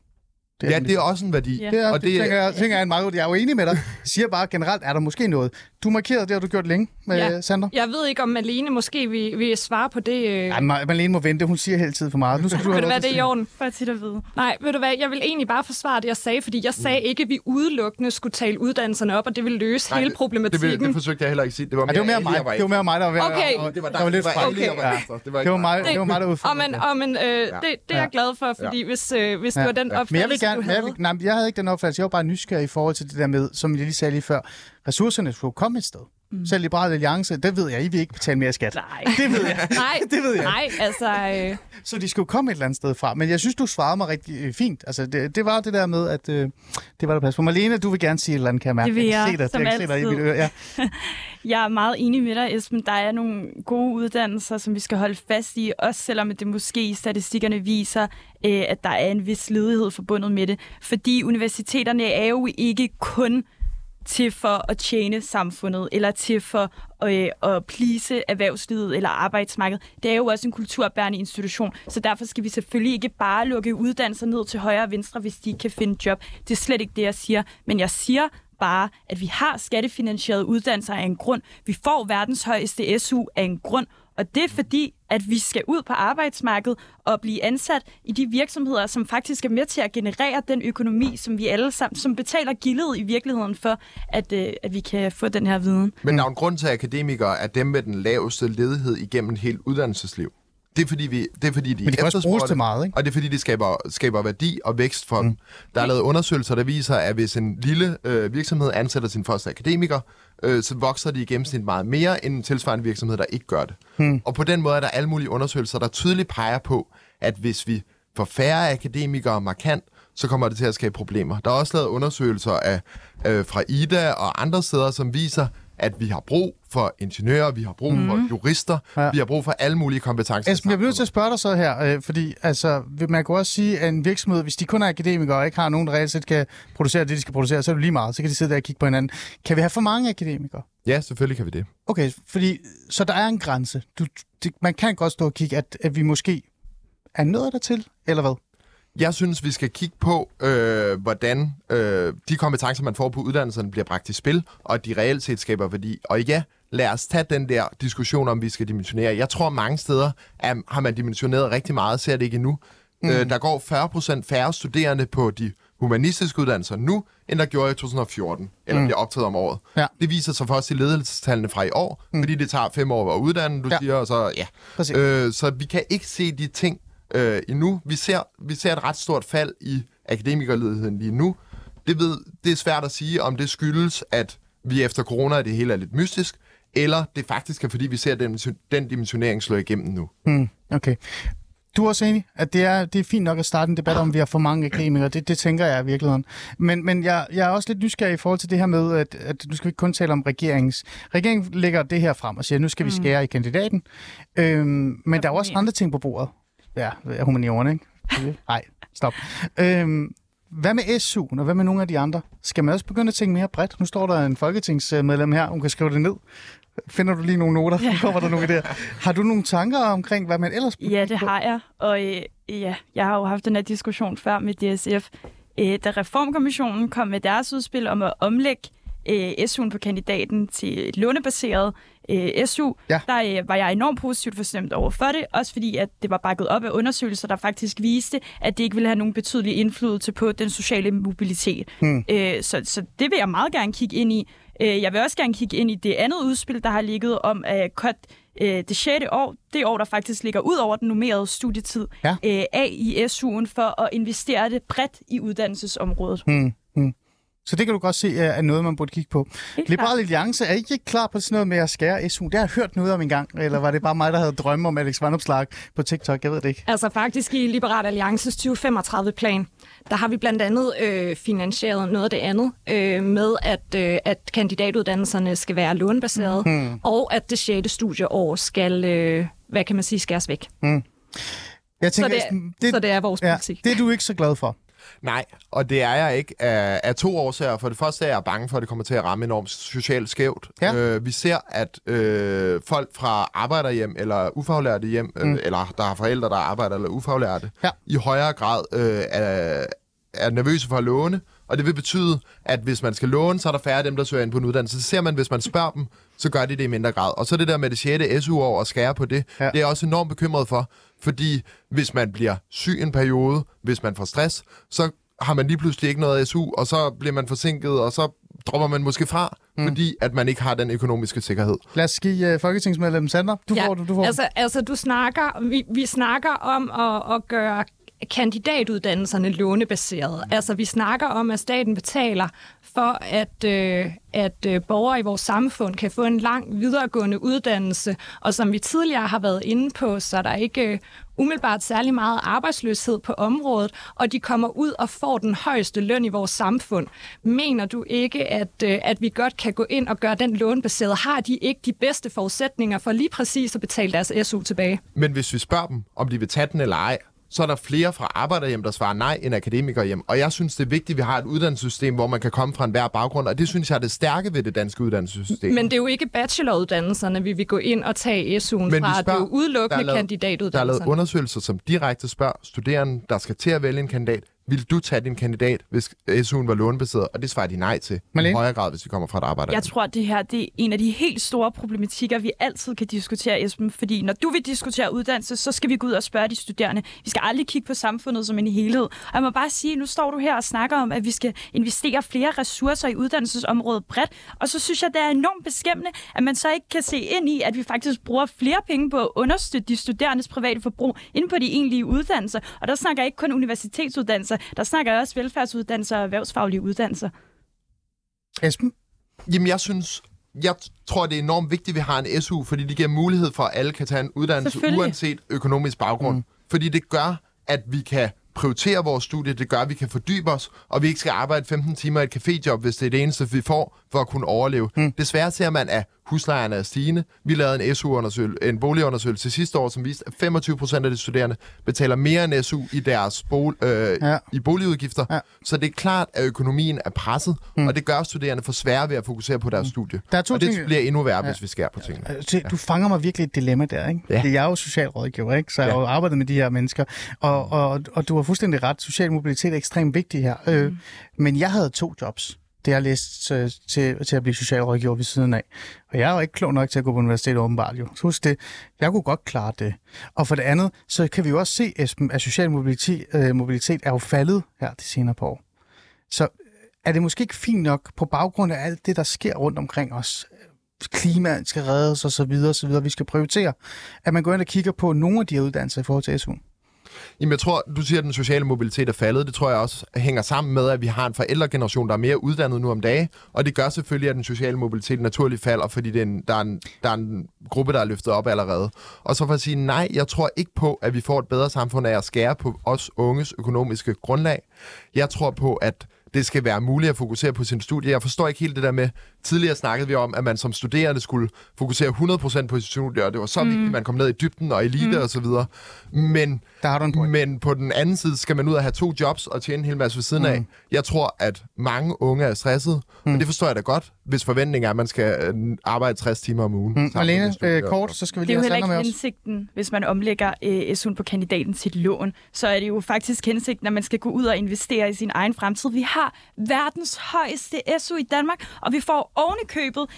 Det Ja, det er også en værdi. Ja. Det er, og og det, det tænker, jeg, tænker jeg, er en meget, jeg er jo enig med dig. Siger bare, generelt er der måske noget. Du markerede det, har du gjort længe med ja. Ja. Sander. Jeg ved ikke, om Malene måske vil, vil svare på det. Øh. Ja, Ma- Malene må vente, hun siger hele tiden for meget. Nu skal du (laughs) have Vil til det at er i orden? Bare tit at vide. Nej, ved du hvad, jeg vil egentlig bare forsvare det, jeg sagde, fordi jeg sagde ikke, at vi udelukkende skulle tale uddannelserne op, og det ville løse Nej, hele det, det, problematikken. vil- det forsøgte jeg heller ikke at sige. Det var Ja, det var mere mig. jeg var Det var mere mig, der var, Okay. og- Det var lidt dig. fra. Okay. Det var. Det Det mig. mig, det var mig der Og udfordrede men, det. og men øh, det, det er jeg glad for, fordi hvis, øh, hvis det var den opfattelse, Men gerne, du jeg, havde... vil, nej, jeg havde ikke den opfattelse. Jeg var bare nysgerrig i forhold til det der med, som jeg lige sagde lige før, ressourcerne skulle komme et sted. Mm. Selv Liberale Alliance, det ved jeg, I vil ikke betale mere skat. Nej. Det ved jeg. (laughs) Nej, det ved jeg. nej, altså... Øh, Så de skulle komme et eller andet sted fra. Men jeg synes, du svarede mig rigtig øh, fint. Altså, det, det var det der med, at øh, det var der plads på. Malene, du vil gerne sige et eller andet, kan jeg mærke. Det vil jeg. jeg, se dig, som jeg kan se dig i altid. mit øre. Ja. (laughs) Jeg er meget enig med dig, Esben. Der er nogle gode uddannelser, som vi skal holde fast i, også selvom det måske i statistikkerne viser, øh, at der er en vis ledighed forbundet med det. Fordi universiteterne er jo ikke kun til for at tjene samfundet, eller til for øh, at plise erhvervslivet eller arbejdsmarkedet. Det er jo også en kulturbærende institution, så derfor skal vi selvfølgelig ikke bare lukke uddannelser ned til højre og venstre, hvis de ikke kan finde job. Det er slet ikke det, jeg siger. Men jeg siger bare, at vi har skattefinansierede uddannelser af en grund. Vi får verdens højeste SU af en grund, og det er fordi, at vi skal ud på arbejdsmarkedet og blive ansat i de virksomheder, som faktisk er med til at generere den økonomi, som vi alle sammen, som betaler gildet i virkeligheden for, at, øh, at vi kan få den her viden. Men der er en grund til, at akademikere er dem med den laveste ledighed igennem et helt uddannelsesliv. Det er fordi, vi, det er fordi de Men det kan også bruges til meget, ikke? Og det er fordi, det skaber, skaber værdi og vækst for mm. dem. Der er lavet undersøgelser, der viser, at hvis en lille øh, virksomhed ansætter sin første akademiker, øh, så vokser de i gennemsnit meget mere end en tilsvarende virksomhed, der ikke gør det. Mm. Og på den måde er der alle mulige undersøgelser, der tydeligt peger på, at hvis vi får færre akademikere markant, så kommer det til at skabe problemer. Der er også lavet undersøgelser af, øh, fra IDA og andre steder, som viser, at vi har brug for ingeniører, vi har brug mm. for jurister, Ja. vi har brug for alle mulige kompetencer. Esben, jeg bliver nødt til at spørge dig så her, øh, fordi altså, man kan også sige, at en virksomhed, hvis de kun er akademikere og ikke har nogen, der reelt set kan producere det, de skal producere, så er det lige meget. Så kan de sidde der og kigge på hinanden. Kan vi have for mange akademikere? Ja, selvfølgelig kan vi det. Okay, fordi, så der er en grænse. Du, det, man kan godt stå og kigge, at, at vi måske er nået dertil, eller hvad? Jeg synes, vi skal kigge på, øh, hvordan øh, de kompetencer, man får på uddannelserne, bliver bragt i spil, og at de reelt set skaber værdi. Og ja, lad os tage den der diskussion om, vi skal dimensionere. Jeg tror, mange steder er, har man dimensioneret rigtig meget, ser det ikke endnu. Mm. Øh, der går 40% færre studerende på de humanistiske uddannelser nu, end der gjorde i 2014, eller mm. bliver optaget om året. Ja. Det viser sig først i ledelsestallene fra i år, mm. fordi det tager fem år at uddanne, du Ja. siger, og så ja. Præcis. Øh, så vi kan ikke se de ting øh, endnu. Vi ser, vi ser et ret stort fald i akademikerledigheden lige nu. Det, ved, det er svært at sige, om det skyldes, at vi efter corona, det hele er lidt mystisk, eller det faktisk er, fordi vi ser den, den dimensionering slå igennem nu. Mm, okay. Du er også enig, at det er, det er fint nok at starte en debat om, at vi har for mange akademikere. Det, det tænker jeg i virkeligheden. Men, men jeg, jeg er også lidt nysgerrig i forhold til det her med, at, at nu skal vi ikke kun tale om regeringens... Regeringen lægger det her frem og siger, at nu skal vi skære i kandidaten. Øhm, men der er også andre ting på bordet. Ja, humanioren, ikke? Nej, stop. Øhm, hvad med SU'en, og hvad med nogle af de andre? Skal man også begynde at tænke mere bredt? Nu står der en folketingsmedlem her, hun kan skrive det ned. Finder du lige nogle noter? Ja. (laughs) Kommer der nogle der? Har du nogle tanker omkring, hvad man ellers Ja, det har jeg. Og øh, ja, jeg har jo haft den her diskussion før med DSF. Øh, da Reformkommissionen kom med deres udspil om at omlægge øh, SU'en på kandidaten til et lånebaseret øh, SU, Ja. der øh, var jeg enormt positivt forstemt over for det. Også fordi, at det var bakket op af undersøgelser, der faktisk viste, at det ikke ville have nogen betydelig indflydelse på den sociale mobilitet. Hmm. Øh, så, så det vil jeg meget gerne kigge ind i. Øh, jeg vil også gerne kigge ind i det andet udspil, der har ligget om at cut øh, det 6. år, det år, der faktisk ligger ud over den normerede studietid, Ja. øh, af i SU'en for at investere det bredt i uddannelsesområdet. Hmm, hmm. Så det kan du godt se er er noget, man burde kigge på. Helt Liberal Alliance, er I ikke klar på sådan noget med at skære SU? Det har jeg hørt noget om en gang. Eller var det bare mig, der havde drømme om Alex Vandopslag på TikTok? Jeg ved det ikke. Altså faktisk i Liberal Alliances 2035-plan, der har vi blandt andet øh, finansieret noget af det andet øh, med, at, øh, at kandidatuddannelserne skal være lånebaseret, mm. og at det 6. studieår skal, øh, hvad kan man sige, skæres væk. Jeg Så tænker, det, Esben, det, så det er vores ja, politik. det er du ikke så glad for. Nej, og det er jeg ikke af, af to årsager. For det første er jeg bange for, at det kommer til at ramme enormt socialt skævt. Ja. Øh, vi ser, at øh, folk fra arbejderhjem eller ufaglærte hjem, øh, eller der har forældre, der arbejder eller ufaglærte, Ja. i højere grad øh, er, er nervøse for at låne. Og det vil betyde, at hvis man skal låne, så er der færre af dem, der søger ind på en uddannelse. Så ser man, hvis man spørger dem, så gør de det i mindre grad. Og så det der med det 6. SU-år og skære på det, Ja. ja. det er jeg også enormt bekymret for. Fordi hvis man bliver syg en periode, hvis man får stress, så har man lige pludselig ikke noget SU, og så bliver man forsinket, og så dropper man måske fra, mm. fordi at man ikke har den økonomiske sikkerhed. Lad os give uh, folketingsmedlem Sander. Du får du, du får altså, altså, du snakker, vi, vi snakker om at, at gøre kandidatuddannelserne lånebaserede. Altså, vi snakker om, at staten betaler for, at, øh, at øh, borgere i vores samfund kan få en lang videregående uddannelse. Og som vi tidligere har været inde på, så er der ikke øh, umiddelbart særlig meget arbejdsløshed på området, og de kommer ud og får den højeste løn i vores samfund. Mener du ikke, at, øh, at vi godt kan gå ind og gøre den lånebaseret? Har de ikke de bedste forudsætninger for lige præcis at betale deres SU tilbage? Men hvis vi spørger dem, om de vil tage den eller ej, så er der flere fra arbejderhjem, der svarer nej, end akademikerhjem. Og jeg synes, det er vigtigt, at vi har et uddannelsessystem, hvor man kan komme fra enhver baggrund, og det synes jeg er det stærke ved det danske uddannelsessystem. Men det er jo ikke bacheloruddannelserne, vi vil gå ind og tage SU'en Men de fra. Det er spørger- jo udelukkende der er lavet- Der er lavet kandidatuddannelserne. undersøgelser, som direkte spørger studerende, der skal til at vælge en kandidat, vil du tage din kandidat, hvis SU'en var lånebaseret? Og det svarer de nej til. Malene? I højere grad, hvis vi kommer fra et arbejde. Jeg tror, at det her det er en af de helt store problematikker, vi altid kan diskutere, Esben. Fordi når du vil diskutere uddannelse, så skal vi gå ud og spørge de studerende. Vi skal aldrig kigge på samfundet som en helhed. Og jeg må bare sige, nu står du her og snakker om, at vi skal investere flere ressourcer i uddannelsesområdet bredt. Og så synes jeg, det er enormt beskæmmende, at man så ikke kan se ind i, at vi faktisk bruger flere penge på at understøtte de studerendes private forbrug inden på de egentlige uddannelser. Og der snakker jeg ikke kun universitetsuddannelser, der snakker jeg også velfærdsuddannelser og erhvervsfaglige uddannelser. Esben? Jamen, jeg synes, jeg tror, det er enormt vigtigt, at vi har en SU, fordi det giver mulighed for, at alle kan tage en uddannelse, uanset økonomisk baggrund. Mm. Fordi det gør, at vi kan prioritere vores studie, det gør, at vi kan fordybe os, og vi ikke skal arbejde 15 timer i et caféjob, hvis det er det eneste, vi får for at kunne overleve. Mm. Desværre ser man, at huslejerne er stigende. Vi lavede en SU-undersøgelse, en boligundersøgelse sidste år, som viste, at 25 procent af de studerende betaler mere end SU i deres bol, øh, Ja. i boligudgifter. Ja. Så det er klart, at økonomien er presset, mm. og det gør studerende for svære ved at fokusere på deres mm. studie. Der er to og det ting- bliver endnu værre, ja. hvis vi skærer på tingene. Øh, se, Du fanger mig virkelig et dilemma der, ikke? Ja. Det er jeg er jo socialrådgiver, ikke? Så jeg Ja. har jo arbejdet med de her mennesker. Og, og, og du har fuldstændig ret. Social mobilitet er ekstremt vigtig her. Mm. Øh, men jeg havde to jobs. Det jeg læst øh, til, til at blive socialrådgiver ved siden af. Og jeg er jo ikke klog nok til at gå på universitetet åbenbart jo. Så husk det. Jeg kunne godt klare det. Og for det andet, så kan vi jo også se, Esben, at social mobilitet, øh, mobilitet er jo faldet her de senere par år. Så øh, er det måske ikke fint nok på baggrund af alt det, der sker rundt omkring os? Klimaet skal reddes og så videre, og så videre. Vi skal prioritere, at man går ind og kigger på nogle af de her uddannelser i forhold til SU. Jamen, jeg tror, du siger, at den sociale mobilitet er faldet. Det tror jeg også hænger sammen med, at vi har en forældregeneration, der er mere uddannet nu om dagen. Og det gør selvfølgelig, at den sociale mobilitet naturligt falder, fordi det er en, der, er en, der er en gruppe, der er løftet op allerede. Og så for at sige, nej, jeg tror ikke på, at vi får et bedre samfund af at skære på os unges økonomiske grundlag. Jeg tror på, at det skal være muligt at fokusere på sin studie. Jeg forstår ikke helt det der med, tidligere snakkede vi om, at man som studerende skulle fokusere 100% på sit studie, og det var så mm. vigtigt, at man kom ned i dybden og elite mm. og så videre. Men Der har du en point. men på den anden side skal man ud og have to jobs og tjene en hel masse ved siden mm. af. Jeg tror, at mange unge er stresset, mm. og det forstår jeg da godt, hvis forventningen er, at man skal øh, arbejde 60 timer om ugen. Mm. studiet. øh, kort, så skal vi Det er lige jo heller ikke hensigten, hvis man omlægger øh, SU'en på kandidaten til lån. Så er det jo faktisk hensigten, at man skal gå ud og investere i sin egen fremtid. Vi har verdens højeste SU i Danmark, og vi får oven i købet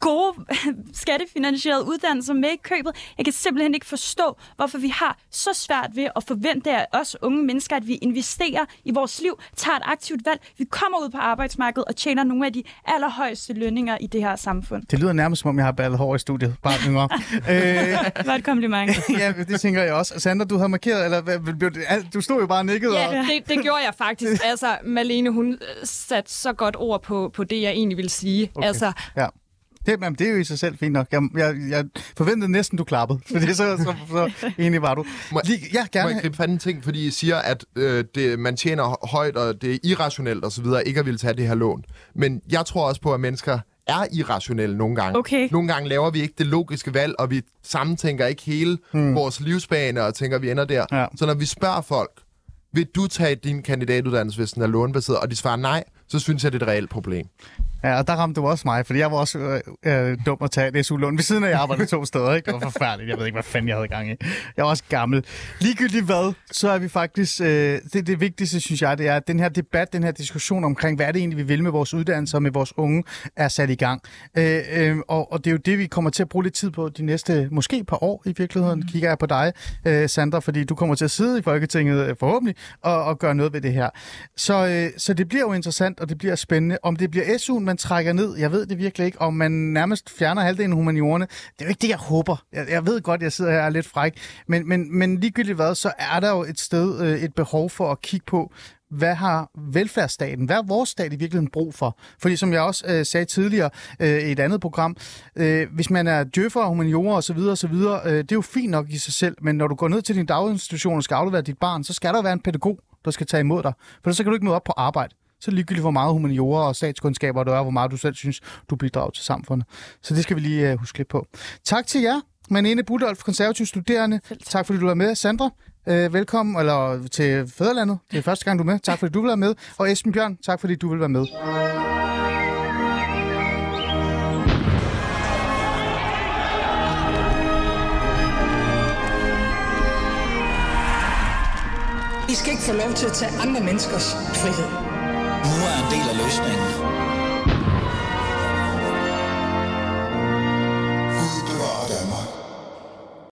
gode (laughs) skattefinansierede uddannelser med i købet. Jeg kan simpelthen ikke forstå, hvorfor vi har så svært ved at forvente af os unge mennesker, at vi investerer i vores liv, tager et aktivt valg, vi kommer ud på arbejdsmarkedet og tjener nogle af de allerhøjeste lønninger i det her samfund. Det lyder nærmest, som om jeg har ballet hår i studiet. Bare yngre. (laughs) øh, Det var et kompliment. (laughs) ja, det tænker jeg også. Sandra, du har markeret, eller du stod jo bare og nikkede. Ja, Og, det, det gjorde jeg faktisk. Altså, Malene, hun satte så godt ord på, på det, jeg egentlig ville sige. Okay. Altså, ja. Det, men det er jo i sig selv fint nok. Jeg, jeg, jeg forventede næsten, du klappede. Fordi så, så, så (laughs) enig var du. Må- Lige, ja, Må gerne. jeg gribe fat en ting, fordi I siger, at øh, det, man tjener højt, og det er irrationelt osv., ikke at ville tage det her lån. Men jeg tror også på, at mennesker er irrationelle nogle gange. Okay. Nogle gange laver vi ikke det logiske valg, og vi sammentænker ikke hele hmm. vores livsbane og tænker, at vi ender der. Ja. Så når vi spørger folk, vil du tage din kandidatuddannelse, hvis den er lånebaseret, og de svarer nej, så synes jeg, det er et reelt problem. Ja, og der ramte du også mig, fordi jeg var også øh, øh, dum at tage et SU-lån. Ved siden af, jeg arbejdede to steder, ikke? Det var forfærdeligt. Jeg ved ikke, hvad fanden jeg havde gang i. Jeg var også gammel. Ligegyldigt hvad, så er vi faktisk... Øh, det, det vigtigste, synes jeg, det er, at den her debat, den her diskussion omkring, hvad er det egentlig, vi vil med vores uddannelser og med vores unge, er sat i gang. Øh, øh, og, og det er jo det, vi kommer til at bruge lidt tid på de næste, måske par år i virkeligheden. Mm. Kigger jeg på dig, øh, Sandra, fordi du kommer til at sidde i Folketinget øh, forhåbentlig og, og gøre noget ved det her. Så, øh, så det bliver jo interessant, og det bliver spændende. Om det bliver SU'en, man trækker ned, jeg ved det virkelig ikke. Om man nærmest fjerner halvdelen af humaniorerne, det er jo ikke det, jeg håber. Jeg, jeg ved godt, jeg sidder her og er lidt fræk. Men, men, men ligegyldigt hvad, så er der jo et sted, øh, et behov for at kigge på, hvad har velfærdsstaten, hvad har vores stat i virkeligheden brug for? Fordi som jeg også øh, sagde tidligere øh, i et andet program, øh, hvis man er djøffer, humaniorer osv., osv., øh, det er jo fint nok i sig selv, men når du går ned til din daginstitution og skal aflevere dit barn, så skal der være en pædagog, der skal tage imod dig. For så kan du ikke møde op på arbejde. Så ligegyldigt, hvor meget humaniorer og statskundskaber du er, hvor meget du selv synes, du bidrager til samfundet. Så det skal vi lige øh, huske lidt på. Tak til jer, Manene Budolf, konservativ studerende. Tak fordi du var med. Sandra, øh, velkommen eller til Fæderlandet. Det er første gang, du er med. Tak fordi du vil være med. Og Esben Bjørn, tak fordi du vil være med. I skal ikke få lov til at tage andre menneskers frihed. Nu er en del af løsningen.